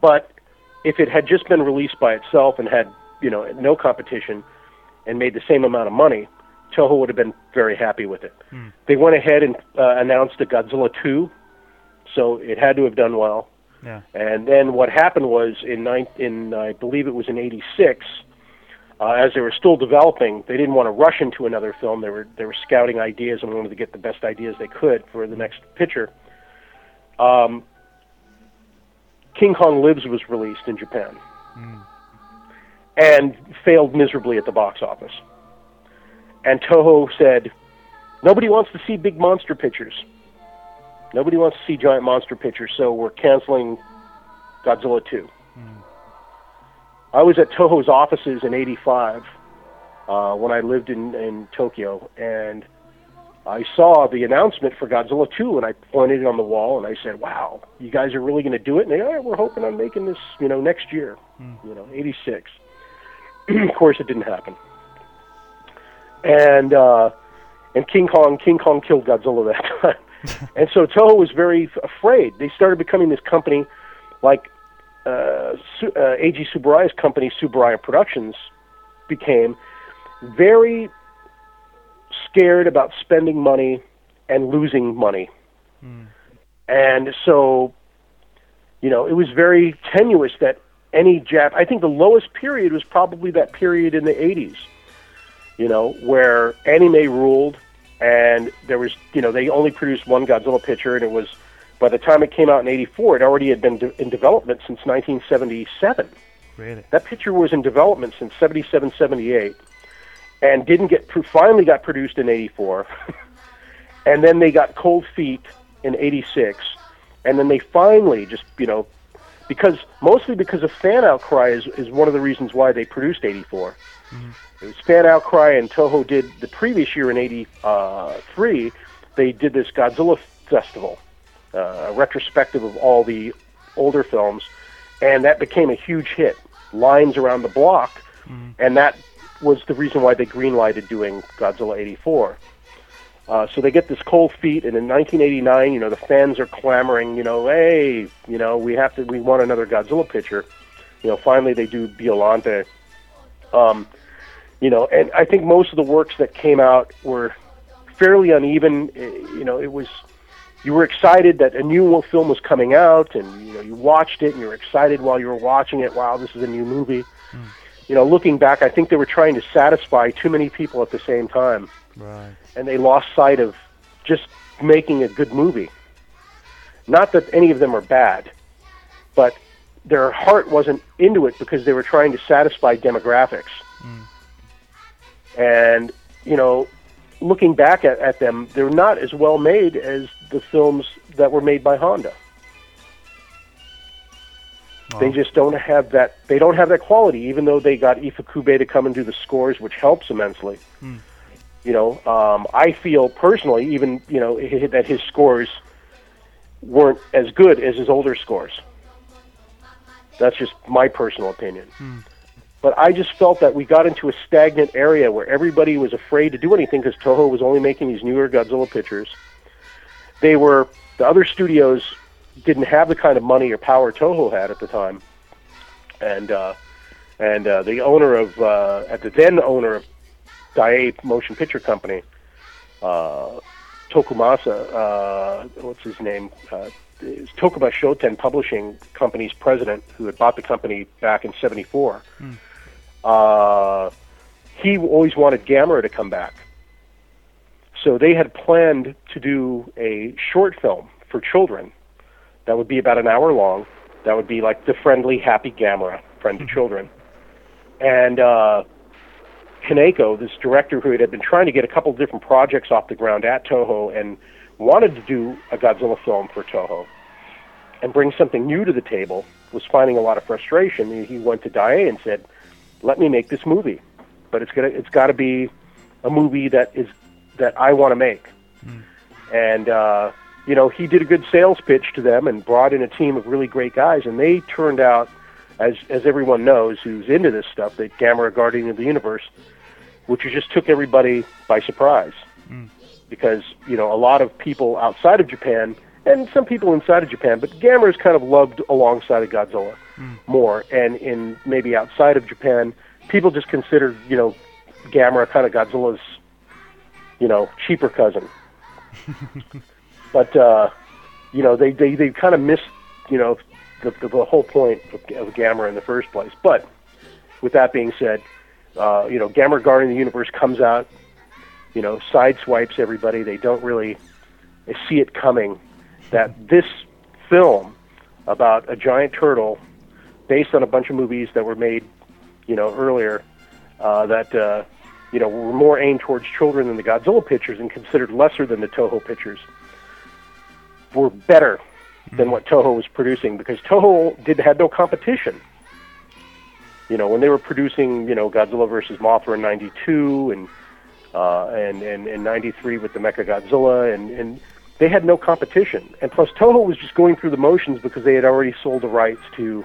but if it had just been released by itself and had you know no competition and made the same amount of money, Toho would have been very happy with it. They went ahead and uh, announced a Godzilla 2, so it had to have done well. Yeah. And then what happened was in nine, in I believe it was in '86, uh, as they were still developing, they didn't want to rush into another film. They were they were scouting ideas and wanted to get the best ideas they could for the next picture. Um, King Kong Lives was released in Japan and failed miserably at the box office. And Toho said, nobody wants to see big monster pictures. Nobody wants to see giant monster pictures, so we're canceling Godzilla 2. I was at Toho's offices in '85 uh, when I lived in in Tokyo, and I saw the announcement for Godzilla 2, and I pointed it on the wall, and I said, "Wow, you guys are really going to do it?" And they, "Oh, we're hoping on making this, you know, next year, you know, '86." of course, it didn't happen, and uh, and King Kong, King Kong killed Godzilla that time, and so Toho was very afraid. They started becoming this company, like uh, Su- uh, Eiji Tsuburaya's company, Tsuburaya Productions, became very scared about spending money and losing money. And so, you know, it was very tenuous that any Jap. I think the lowest period was probably that period in the 80s, you know, where anime ruled and there was, you know, they only produced one Godzilla picture and it was, by the time it came out in 84, it already had been de- in development since 1977. Really? That picture was in development since 77, 78, and didn't get pro- finally got produced in 84, and then they got cold feet in 86, and then they finally just you know, because mostly because of fan outcry is is one of the reasons why they produced 84. It was fan outcry, and Toho did the previous year in '83. They did this Godzilla festival, uh, a retrospective of all the older films, and that became a huge hit. Lines around the block, and that was the reason why they greenlighted doing Godzilla '84. Uh, so they get this cold feet, and in 1989, you know, the fans are clamoring, you know, hey, you know, we have to, we want another Godzilla picture. You know, finally they do Biolante. Um, you know, and I think most of the works that came out were fairly uneven. Eh, You know, it was you were excited that a new film was coming out, and you know, you watched it, and you were excited while you were watching it. Wow, this is a new movie. You know, looking back, I think they were trying to satisfy too many people at the same time Right. and they lost sight of just making a good movie. Not that any of them are bad, but their heart wasn't into it because they were trying to satisfy demographics. And, you know, looking back at, at them, they're not as well made as the films that were made by Honda. They just don't have that. They don't have that quality, even though they got Ifukube to come and do the scores, which helps immensely. You know, um, I feel personally, even you know, that his scores weren't as good as his older scores. That's just my personal opinion. But I just felt that we got into a stagnant area where everybody was afraid to do anything because Toho was only making these newer Godzilla pictures. They were the other studios didn't have the kind of money or power Toho had at the time, and uh, and uh, the owner of uh, at the then owner of Daiei Motion Picture Company, uh, Tokumasa, uh, what's his name? Uh, is Tokuma Shoten Publishing Company's president, who had bought the company back in '74. Uh, he always wanted Gamera to come back, so they had planned to do a short film for children that would be about an hour long. That would be like the friendly, happy Gamera, friend to children. And uh, Kaneko, this director who had been trying to get a couple of different projects off the ground at Toho and wanted to do a Godzilla film for Toho and bring something new to the table, was finding a lot of frustration. He- He went to Daiei and said, "Let me make this movie, but it's gonna it's got to be a movie that is that I want to make." And uh, you know, he did a good sales pitch to them and brought in a team of really great guys, and they turned out, as as everyone knows who's into this stuff, that Gamera Guardian of the Universe, which just took everybody by surprise, because you know a lot of people outside of Japan and some people inside of Japan, but Gamera is kind of loved alongside of Godzilla more, and in maybe outside of Japan, people just consider you know Gamera kind of Godzilla's you know cheaper cousin but uh, you know they they they kind of missed you know the, the the whole point of, of Gamera in the first place. But with that being said, uh, you know Gamera Guardian of the Universe comes out, you know sideswipes everybody. They don't really see it coming that this film about a giant turtle based on a bunch of movies that were made you know earlier uh, that uh, you know were more aimed towards children than the Godzilla pictures and considered lesser than the Toho pictures were better than what Toho was producing because Toho did had no competition. You know, when they were producing, you know, Godzilla versus Mothra in '92 and uh, and and in '93 with the Mecha Godzilla, and and they had no competition. And plus, Toho was just going through the motions because they had already sold the rights to,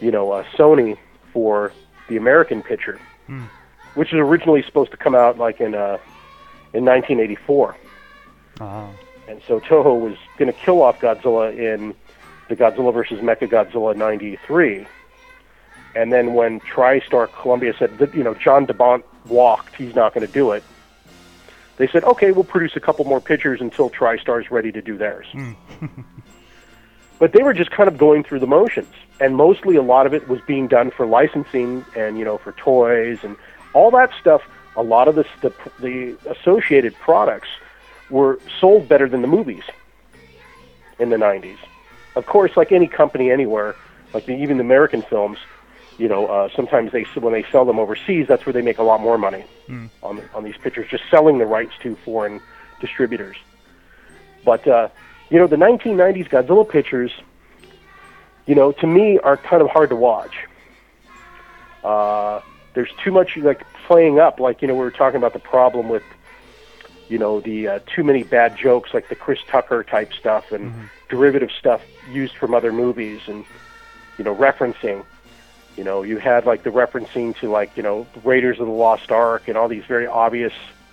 you know, uh, Sony for the American picture, which was originally supposed to come out like in uh, in 1984. Ah. And so Toho was going to kill off Godzilla in the Godzilla versus Mecha Godzilla '93. And then when TriStar Columbia said that you know John DeBont walked, he's not going to do it. They said, okay, we'll produce a couple more pictures until TriStar's ready to do theirs. but they were just kind of going through the motions, and mostly a lot of it was being done for licensing and you know for toys and all that stuff. A lot of the the, the associated products were sold better than the movies in the 90s. Of course, like any company anywhere, like the, even the American films, you know, uh, sometimes they when they sell them overseas, that's where they make a lot more money on on these pictures, just selling the rights to foreign distributors. But uh, you know, the 1990s Godzilla pictures, you know, to me are kind of hard to watch. Uh, there's too much like playing up, like you know, we were talking about the problem with you know the uh, too many bad jokes like the Chris Tucker type stuff and derivative stuff used from other movies and you know referencing. You know you had like the referencing to like you know Raiders of the Lost Ark and all these very obvious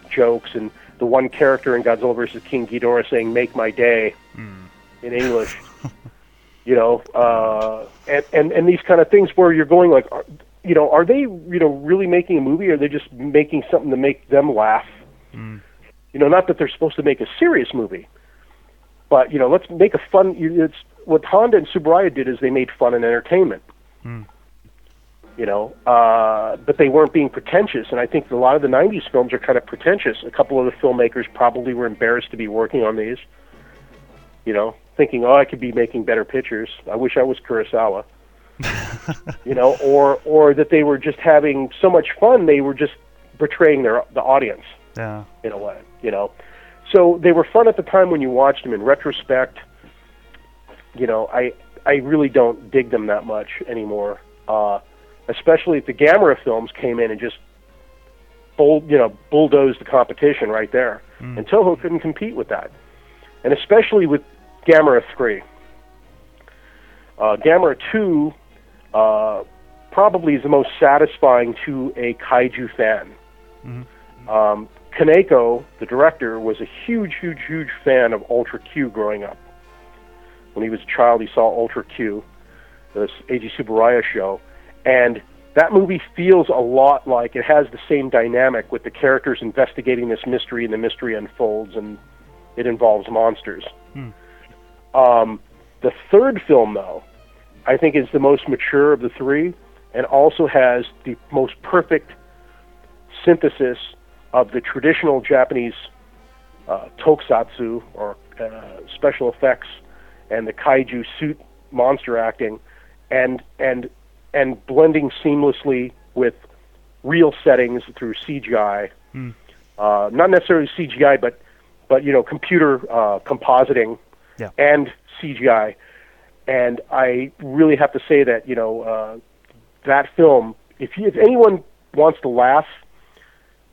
jokes and the one character in Godzilla vs King Ghidorah saying "Make my day" in English you know uh, and, and and these kind of things where you're going like are, you know are they you know really making a movie or are they just making something to make them laugh you know, not that they're supposed to make a serious movie, but you know, let's make a fun. It's what Honda and Tsuburaya did is they made fun and entertainment. You know, uh, but they weren't being pretentious, and I think a lot of the '90s films are kind of pretentious. A couple of the filmmakers probably were embarrassed to be working on these. You know, thinking, "Oh, I could be making better pictures. I wish I was Kurosawa." you know, or or that they were just having so much fun, they were just betraying their the audience Yeah. in a way, you know. So they were fun at the time when you watched them. In retrospect, you know, I I really don't dig them that much anymore. Uh, especially if the Gamera films came in and just bull, you know, bulldozed the competition right there, and Toho couldn't compete with that, and especially with Gamera three. Uh, Gamera two uh, probably is the most satisfying to a kaiju fan. Um, Kaneko, the director, was a huge, huge, huge fan of Ultra Q growing up. When he was a child, he saw Ultra Q, this Eiji Tsuburaya show, and that movie feels a lot like it has the same dynamic with the characters investigating this mystery, and the mystery unfolds, and it involves monsters. Um, the third film, though, I think is the most mature of the three, and also has the most perfect synthesis of the traditional Japanese uh, tokusatsu or uh, special effects and the kaiju suit monster acting, and and and blending seamlessly with real settings through CGI. Uh, not necessarily CGI, but but you know computer uh, compositing Yeah. and CGI. And I really have to say that you know uh, that film. If you, if anyone wants to laugh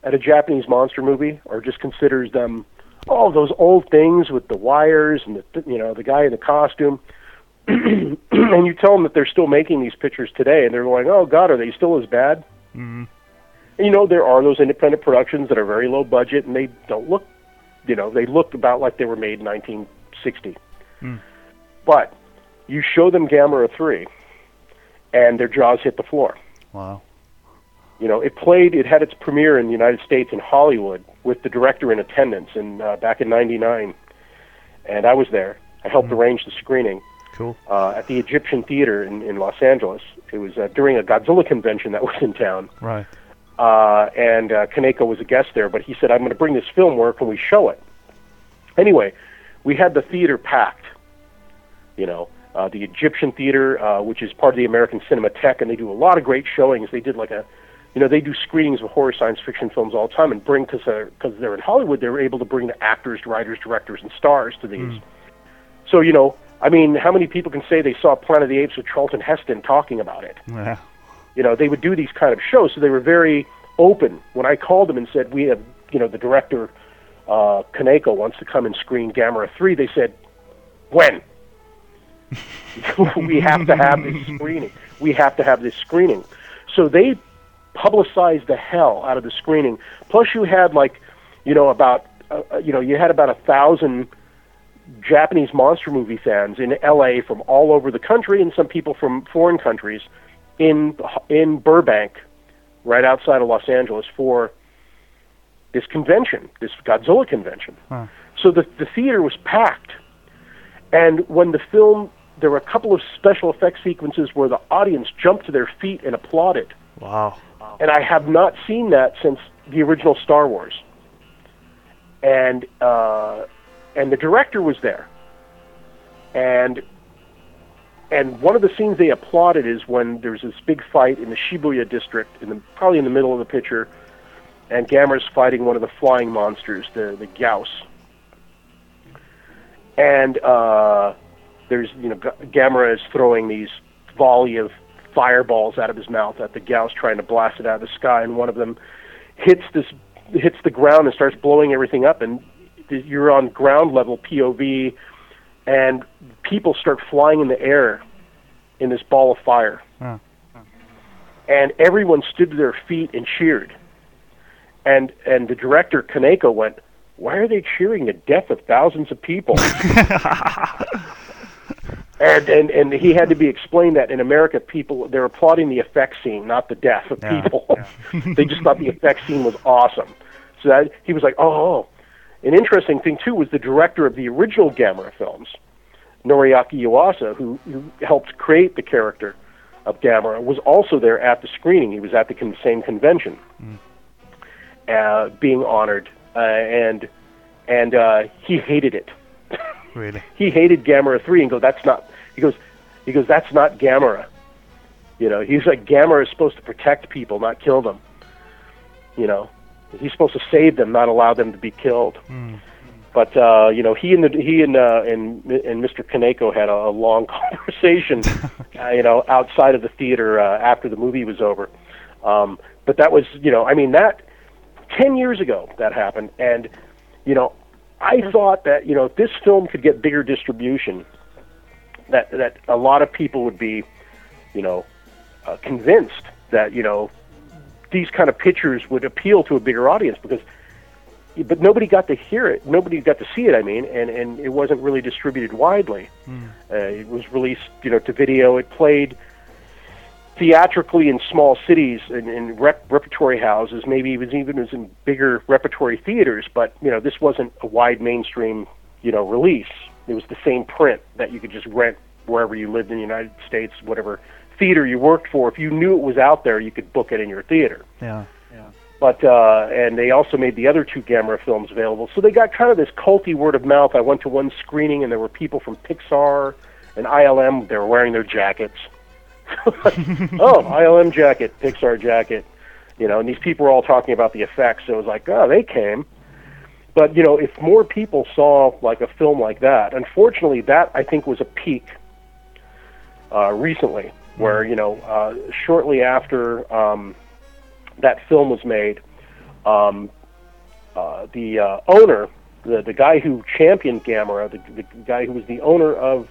at a Japanese monster movie or just considers them oh those old things with the wires and the you know the guy in the costume and you tell them that they're still making these pictures today and they're going oh god are they still as bad and you know there are those independent productions that are very low budget and they don't look you know they look about like they were made in 1960 but you show them Gamera 3 and their jaws hit the floor Wow. you know, it played. It had its premiere in the United States in Hollywood with the director in attendance, in uh, back in '99, and I was there. I helped arrange the screening Cool. uh, at the Egyptian Theater in, in Los Angeles. It was uh, during a Godzilla convention that was in town, Right. uh, and uh, Kaneko was a guest there. But he said, "I'm going to bring this film. Where can we show it?" Anyway, we had the theater packed. You know, uh, the Egyptian Theater, uh, which is part of the American Cinematheque, and they do a lot of great showings. They did like a, you know, they do screenings of horror science fiction films all the time, and bring because they're, cause they're in Hollywood, they were able to bring the actors, writers, directors, and stars to these. So you know, I mean, how many people can say they saw Planet of the Apes with Charlton Heston talking about it? Yeah. You know, they would do these kind of shows, so they were very open. When I called them and said we have, you know, the director uh, Kaneko wants to come and screen Gamera three, they said, when? we have to have this screening. We have to have this screening. So they publicized the hell out of the screening. Plus, you had like, you know, about, uh, uh you know, you had about a thousand Japanese monster movie fans in LA from all over the country and some people from foreign countries in in Burbank, right outside of Los Angeles for this convention, this Godzilla convention. Huh. So the the theater was packed. And when the film there were a couple of special effects sequences where the audience jumped to their feet and applauded. Wow. And I have not seen that since the original Star Wars. And uh, and the director was there. And and one of the scenes they applauded is when there's this big fight in the Shibuya district, in the probably in the middle of the picture, and Gamera's fighting one of the flying monsters, the the Gyaos. And uh, there's you know G- Gamera is throwing these volley of fireballs out of his mouth at the Gyaos, trying to blast it out of the sky, and one of them hits this hits the ground and starts blowing everything up, and you're on ground level POV, and people start flying in the air in this ball of fire. Huh. And everyone stood to their feet and cheered. And and the director Kaneko went, "Why are they cheering the death of thousands of people?" and and and he had to be explained that in America, people they're applauding the effect scene, not the death of Yeah, people. they just thought the effect scene was awesome. So that he was like, "Oh." An interesting thing too was the director of the original Gamera films, Noriaki Yuasa, who, who helped create the character of Gamera, was also there at the screening. He was at the con- same convention, mm. Uh, being honored, uh, and and uh, he hated it. Really? he hated Gamera three and go, that's not. He goes, he goes, that's not Gamera. You know, he's like Gamera is supposed to protect people, not kill them. You know, he's supposed to save them, not allow them to be killed. But uh, you know, he and the, he and uh, and and Mr. Kaneko had a, a long conversation, uh, you know, outside of the theater uh, after the movie was over. Um, but that was, you know, I mean, that ten years ago that happened, and you know, I thought that you know if this film could get bigger distribution, that that a lot of people would be, you know, uh, convinced that you know these kind of pictures would appeal to a bigger audience because but nobody got to hear it. Nobody got to see it i mean and and it wasn't really distributed widely. Uh, it was released you know to video. It played theatrically in small cities and in rep- repertory houses maybe it was even as in bigger repertory theaters but you know this wasn't a wide mainstream you know release it was the same print that you could just rent wherever you lived in the united states whatever theater you worked for if you knew it was out there you could book it in your theater Yeah. Yeah. But uh, and they also made the other two Gamera films available. So they got kind of this culty word of mouth. I went to one screening and there were people from Pixar and ILM. They were wearing their jackets. oh, ILM jacket, Pixar jacket, you know. And these people were all talking about the effects. So it was like, oh, they came. But you know, if more people saw like a film like that, unfortunately, that I think was a peak uh, recently, where you know, uh, shortly after. Um, that film was made, um, uh, the uh, owner, the the guy who championed Gamera, the, the guy who was the owner of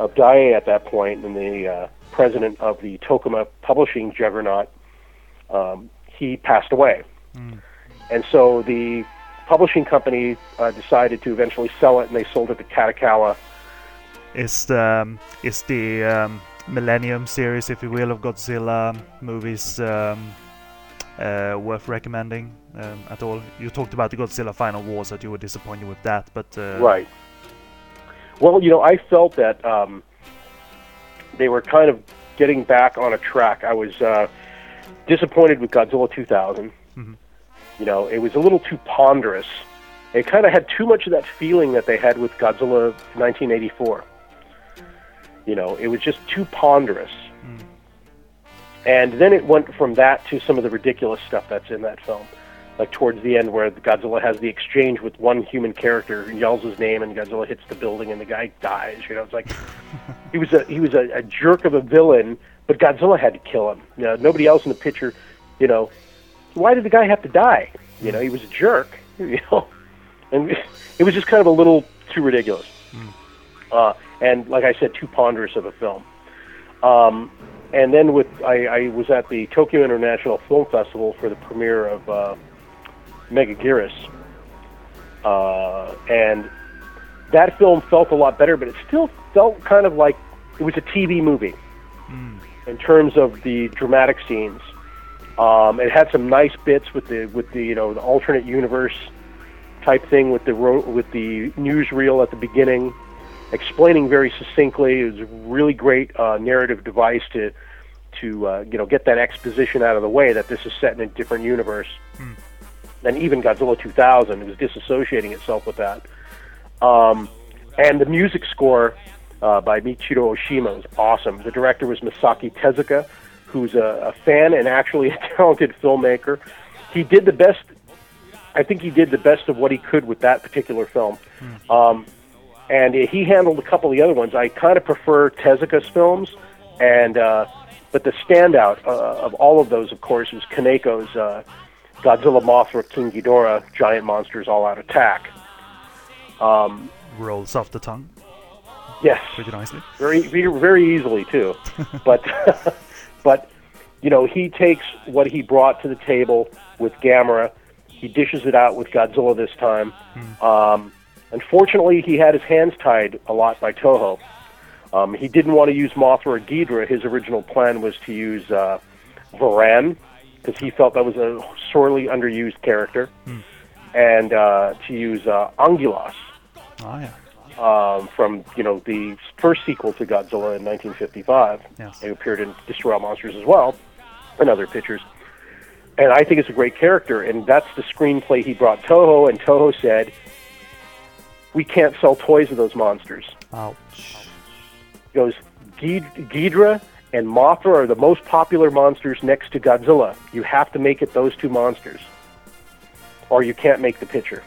of Daiei at that point, and the uh, president of the Tokuma publishing juggernaut, um, he passed away, and so the publishing company uh, decided to eventually sell it, and they sold it to Kadokawa. Is the um, is the um, Millennium series, if you will, of Godzilla movies um, uh, worth recommending um, at all? You talked about the Godzilla Final Wars that you were disappointed with that, but uh, Right. Well, you know, I felt that um, they were kind of getting back on a track. I was uh, disappointed with Godzilla 2000. Mhm. You know, it was a little too ponderous. It kind of had too much of that feeling that they had with Godzilla 1984. You know, it was just too ponderous. And then it went from that to some of the ridiculous stuff that's in that film. Like towards the end where Godzilla has the exchange with one human character who yells his name and Godzilla hits the building and the guy dies. You know, it's like he was a he was a, a jerk of a villain, but Godzilla had to kill him. You know, nobody else in the picture. You know, why did the guy have to die? You know, he was a jerk. You know, and it was just kind of a little too ridiculous. Uh, and like I said, too ponderous of a film. Um, and then with I, I was at the Tokyo International Film Festival for the premiere of uh, Megaguirus, uh, and that film felt a lot better, but it still felt kind of like it was a TV movie in terms of the dramatic scenes. Um, it had some nice bits with the with the you know the alternate universe type thing with the ro- with the newsreel at the beginning, explaining very succinctly. It was a really great uh, narrative device to to uh, you know get that exposition out of the way that this is set in a different universe than even Godzilla 2000. It was disassociating itself with that. Um, and the music score uh, by Michiru Oshima was awesome. The director was Masaki Tezuka, who's a, a fan and actually a talented filmmaker. He did the best. I think he did the best of what he could with that particular film. Um, and he handled a couple of the other ones. I kind of prefer Tezuka's films, and uh, but the standout uh, of all of those, of course, was Kaneko's uh, Godzilla, Mothra, King Ghidorah, Giant Monsters All Out Attack. Rolls off the tongue Yes, pretty nicely. very very easily too. but but you know he takes what he brought to the table with Gamera, he dishes it out with Godzilla this time. Um, unfortunately, he had his hands tied a lot by Toho. Um, he didn't want to use Mothra or Ghidra. His original plan was to use uh, Varan because he felt that was a sorely underused character, and uh, to use uh, Angulas Oh yeah. um, from you know the first sequel to Godzilla in 1955. Yes. He appeared in Destroy All Monsters as well, and other pictures. And I think it's a great character, and that's the screenplay he brought Toho, and Toho said, "We can't sell toys of those monsters." Ouch. He goes, "Ghid- Ghidra and Mothra are the most popular monsters next to Godzilla. You have to make it those two monsters, or you can't make the picture."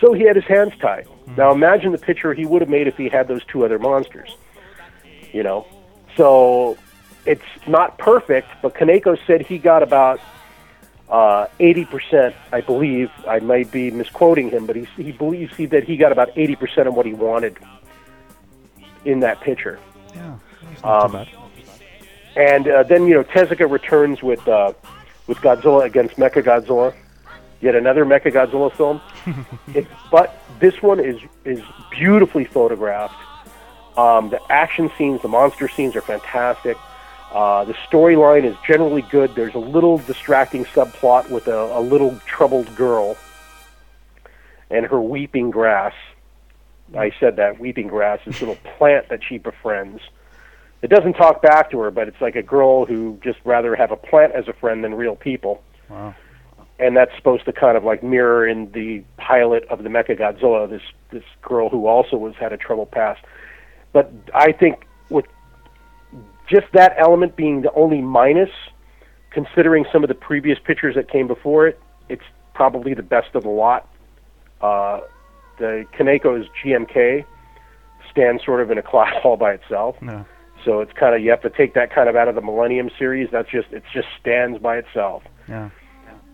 So he had his hands tied. Now imagine the picture he would have made if he had those two other monsters. You know, so it's not perfect, but Kaneko said he got about uh, 80%, I believe. I might be misquoting him, but he, he believes he, that he got about 80% of what he wanted in that picture. Yeah. Um. And uh, then you know Tezuka returns with uh, with Godzilla against Mechagodzilla, yet another Mechagodzilla film. it, but this one is is beautifully photographed. Um, the action scenes, the monster scenes are fantastic. Uh, the storyline is generally good. There's a little distracting subplot with a, a little troubled girl and her weeping grass. I said that weeping grass, this little plant that she befriends. It doesn't talk back to her, but it's like a girl who just rather have a plant as a friend than real people. Wow. And that's supposed to kind of like mirror in the pilot of the Mecha Godzilla, this this girl who also was had a troubled past. But I think with just that element being the only minus, considering some of the previous pictures that came before it, it's probably the best of the lot. Uh, the Kaneko's GMK stands sort of in a class all by itself. No. So it's kind of you have to take that kind of out of the Millennium series. That's just it just stands by itself. Yeah.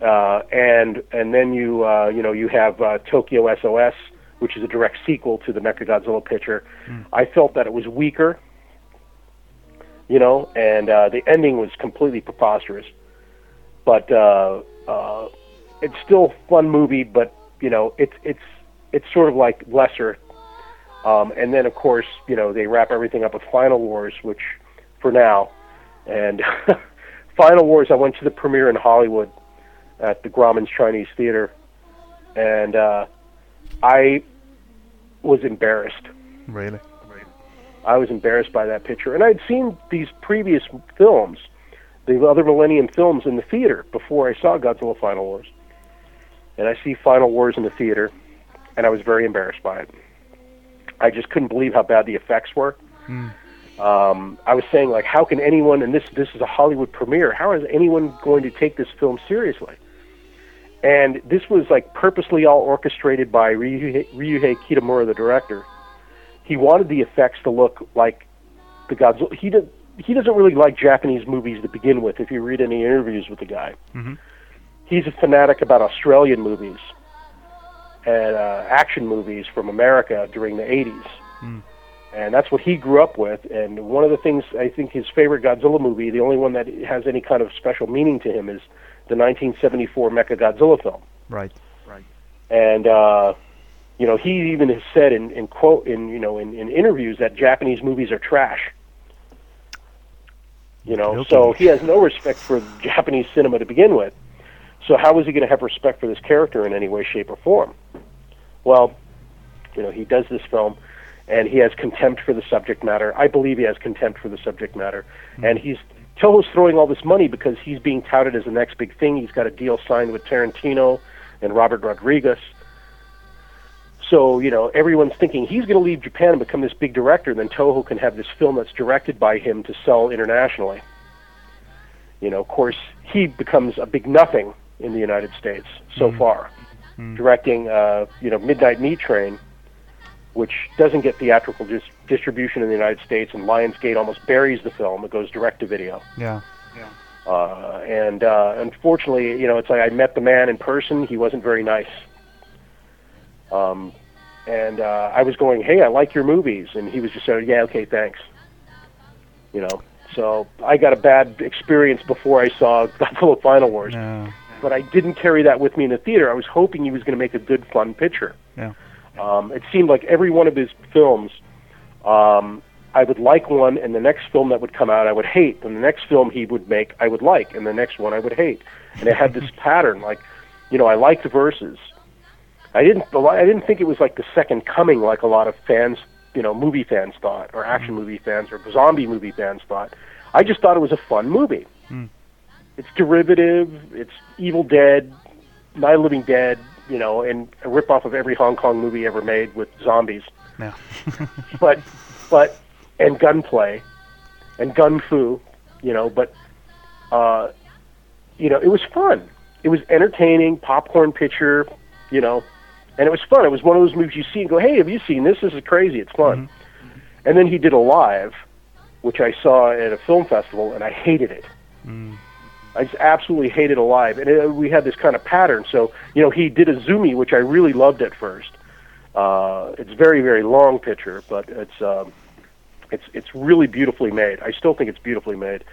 Uh, and and then you uh, you know you have uh, Tokyo SOS, which is a direct sequel to the Mechagodzilla picture. I felt that it was weaker, you know, and uh, the ending was completely preposterous. But uh, uh, it's still a fun movie. But you know, it's it's it's sort of like lesser. Um, and then of course you know they wrap everything up with Final Wars, which for now, and Final Wars. I went to the premiere in Hollywood at the Grauman's Chinese Theater, and uh, I was embarrassed. Really. I was embarrassed by that picture, and I'd seen these previous films, the other Millennium films in the theater before I saw Godzilla Final Wars, and I see Final Wars in the theater, and I was very embarrassed by it. I just couldn't believe how bad the effects were. Uh, um, I was saying like, how can anyone? And this this is a Hollywood premiere. How is anyone going to take this film seriously? And this was like purposely all orchestrated by Ryuhei, Ryuhei Kitamura, the director. He wanted the effects to look like the Godzilla. He did. He doesn't really like Japanese movies to begin with. If you read any interviews with the guy, Mhm. he's a fanatic about Australian movies and uh, action movies from America during the 80s. Mm. And that's what he grew up with. And one of the things I think his favorite Godzilla movie, the only one that has any kind of special meaning to him, is the 1974 Mecha Godzilla film. Right. Right. And uh, you know, he even has said in, in quote in you know in, in interviews that Japanese movies are trash. You know, Okay. so he has no respect for Japanese cinema to begin with. So how is he going to have respect for this character in any way, shape, or form? Well, you know, he does this film, and he has contempt for the subject matter. I believe he has contempt for the subject matter, hmm. and he's Toho's throwing all this money because he's being touted as the next big thing. He's got a deal signed with Tarantino and Robert Rodriguez. So, you know, everyone's thinking he's going to leave Japan and become this big director, and then Toho can have this film that's directed by him to sell internationally. You know, of course, he becomes a big nothing in the United States so far, directing, uh, you know, Midnight Meat Train, which doesn't get theatrical dis- distribution in the United States, and Lionsgate almost buries the film. It goes direct to video. Yeah. Uh, and uh, unfortunately, you know, it's like I met the man in person. He wasn't very nice. Um, and uh, I was going, "Hey, I like your movies," and he was just saying, "Yeah, okay, thanks." You know, so I got a bad experience before I saw Godzilla Final Wars, Yeah. But I didn't carry that with me in the theater. I was hoping he was going to make a good, fun picture. Yeah. Um, it seemed like every one of his films, um, I would like one, and the next film that would come out, I would hate, and the next film he would make, I would like, and the next one I would hate, and it had this pattern. Like, you know, I liked Versus. I didn't. I didn't think it was like the second coming, like a lot of fans, you know, movie fans thought, or action movie fans, or zombie movie fans thought. I just thought it was a fun movie. Mm. It's derivative. It's Evil Dead, Night of Living Dead, you know, and a ripoff of every Hong Kong movie ever made with zombies. Yeah. But, but, and gunplay, and gun fu, you know. But, uh, you know, it was fun. It was entertaining, popcorn picture, you know, and it was fun. It was one of those movies you see and go, "Hey, have you seen this? This is crazy. It's fun." And then he did Alive, which I saw at a film festival, and I hated it. Mm. I just absolutely hated Alive, and it, we had this kind of pattern. So you know, he did Azumi, which I really loved at first. Uh, it's very very long picture, but it's um, it's it's really beautifully made. I still think it's beautifully made,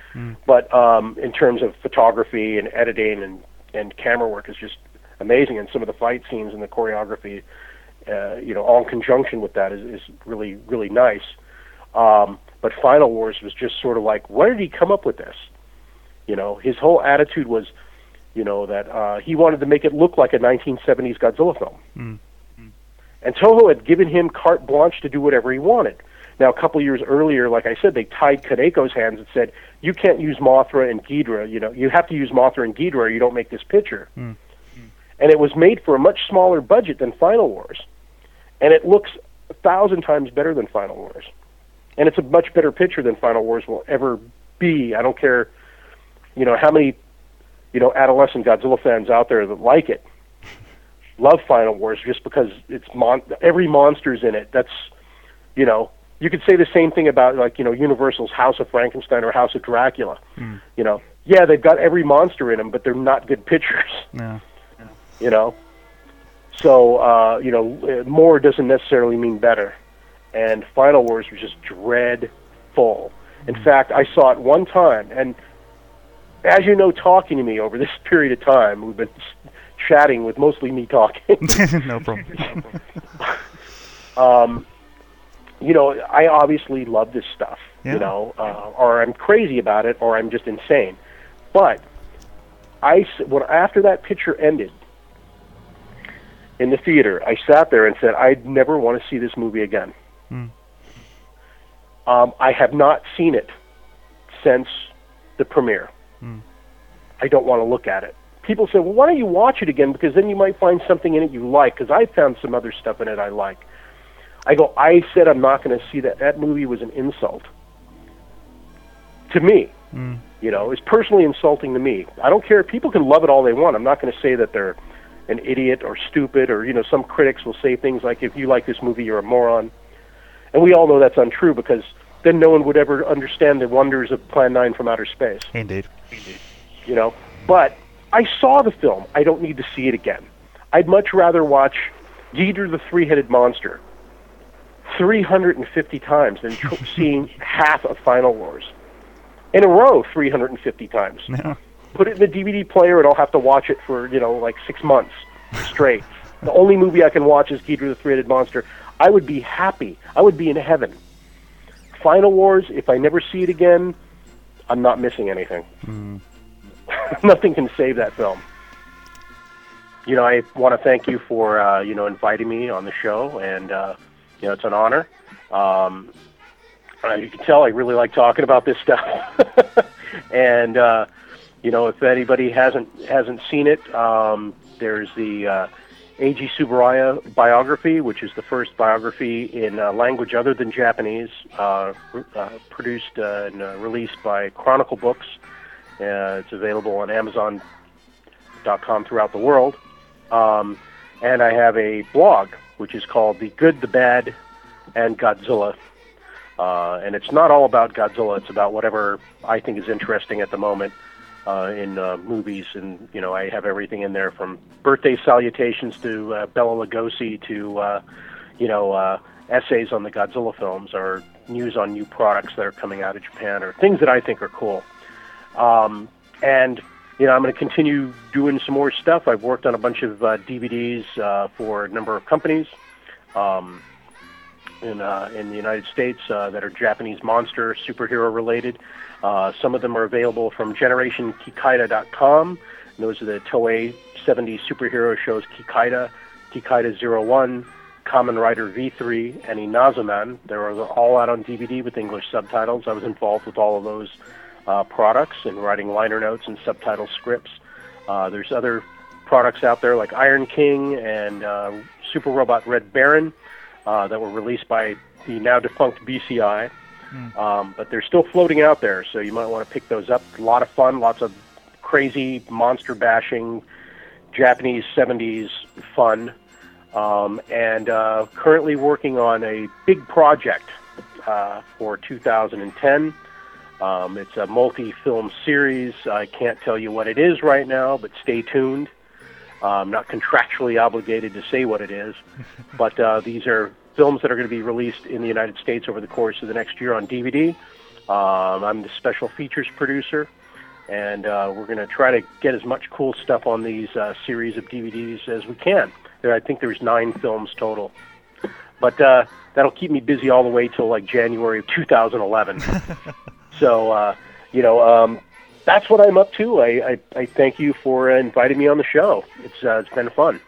but um, in terms of photography and editing and and camera work, is just amazing. And some of the fight scenes and the choreography, uh, you know, all in conjunction with that is, is really really nice. Um, but Final Wars was just sort of like, where did he come up with this? You know, his whole attitude was, you know, that uh, he wanted to make it look like a 1970s Godzilla film. Mm. And Toho had given him carte blanche to do whatever he wanted. Now, a couple years earlier, like I said, they tied Kaneko's hands and said, you can't use Mothra and Ghidra. You know, you have to use Mothra and Ghidra or you don't make this picture. Mm. And it was made for a much smaller budget than Final Wars. And it looks a thousand times better than Final Wars. And it's a much better picture than Final Wars will ever be. I don't care, you know, how many, you know, adolescent Godzilla fans out there that like it love Final Wars just because it's mon- every monster's in it. That's, you know, you could say the same thing about like you know Universal's House of Frankenstein or House of Dracula. Mm. You know, yeah, they've got every monster in them, but they're not good pictures. Yeah. You know, so uh, you know, uh, more doesn't necessarily mean better. And Final Wars was just dreadful. In fact, I saw it one time, and as you know, talking to me over this period of time, we've been chatting with mostly me talking. no problem. um, you know, I obviously love this stuff. Yeah. You know, uh, or I'm crazy about it, or I'm just insane. But I, when after that picture ended in the theater, I sat there and said, I'd never want to see this movie again. Hmm. Um, I have not seen it since the premiere. I don't want to look at it. People say, well, why don't you watch it again? Because then you might find something in it you like. Because I found some other stuff in it I like. I go, I said I'm not going to see that. That movie was an insult. to me. Mm. You know, it's personally insulting to me. I don't care. People can love it all they want. I'm not going to say that they're an idiot or stupid or you know some critics will say things like if you like this movie you're a moron. And we all know that's untrue because then no one would ever understand the wonders of Plan 9 from outer space indeed Indeed. You know. But I saw the film. I don't need to see it again. I'd much rather watch Ghidorah the Three-Headed Monster 350 times than tr- seeing half of Final Wars in a row 350 times. Yeah. Put it in the DVD player, and I'll have to watch it for you know like six months straight. the only movie I can watch is Ghidorah the Three-Headed Monster. I would be happy. I would be in heaven. Final Wars. If I never see it again, I'm not missing anything. Mm. Nothing can save that film. You know, I want to thank you for uh, you know inviting me on the show, and uh, you know it's an honor. Um, uh, you can tell I really like talking about this stuff, and uh, you know if anybody hasn't hasn't seen it, um, there's the uh, Eiji Tsuburaya biography, which is the first biography in uh, language other than Japanese, uh, uh, produced uh, and uh, released by Chronicle Books. Uh, it's available on Amazon.com throughout the world. Um, and I have a blog, which is called The Good, the Bad, and Godzilla. Uh, and it's not all about Godzilla. It's about whatever I think is interesting at the moment uh, in uh, movies. And, you know, I have everything in there from birthday salutations to uh, Bela Lugosi to, uh, you know, uh, essays on the Godzilla films or news on new products that are coming out of Japan or things that I think are cool. Um, and you know, I'm going to continue doing some more stuff. I've worked on a bunch of uh, DVDs uh, for a number of companies um, in uh, in the United States uh, that are Japanese monster superhero related. Uh, some of them are available from GenerationKikaida.com. And those are the Toei 70 superhero shows Kikaida, Kikaida 01, Kamen Rider V3, and Inazuman. They're all out on DVD with English subtitles. I was involved with all of those uh, products and writing liner notes and subtitle scripts. Uh, there's other products out there like Iron King and uh, Super Robot Red Baron uh, that were released by the now defunct BCI. Um, but they're still floating out there, so you might want to pick those up. A lot of fun, lots of crazy monster bashing, Japanese 70s fun. Um, and uh, currently working on a big project uh, for 2010. Um, it's a multi-film series. I can't tell you what it is right now, but stay tuned. Uh, I'm not contractually obligated to say what it is, but uh, these are films that are going to be released in the United States over the course of the next year on DVD. Um, I'm the special features producer, and uh, we're going to try to get as much cool stuff on these uh, series of DVDs as we can. There, I think there's nine films total, but uh, that'll keep me busy all the way till like January of 2011. so, uh, you know, um, that's what I'm up to. I, I, I thank you for inviting me on the show. It's uh, it's been fun.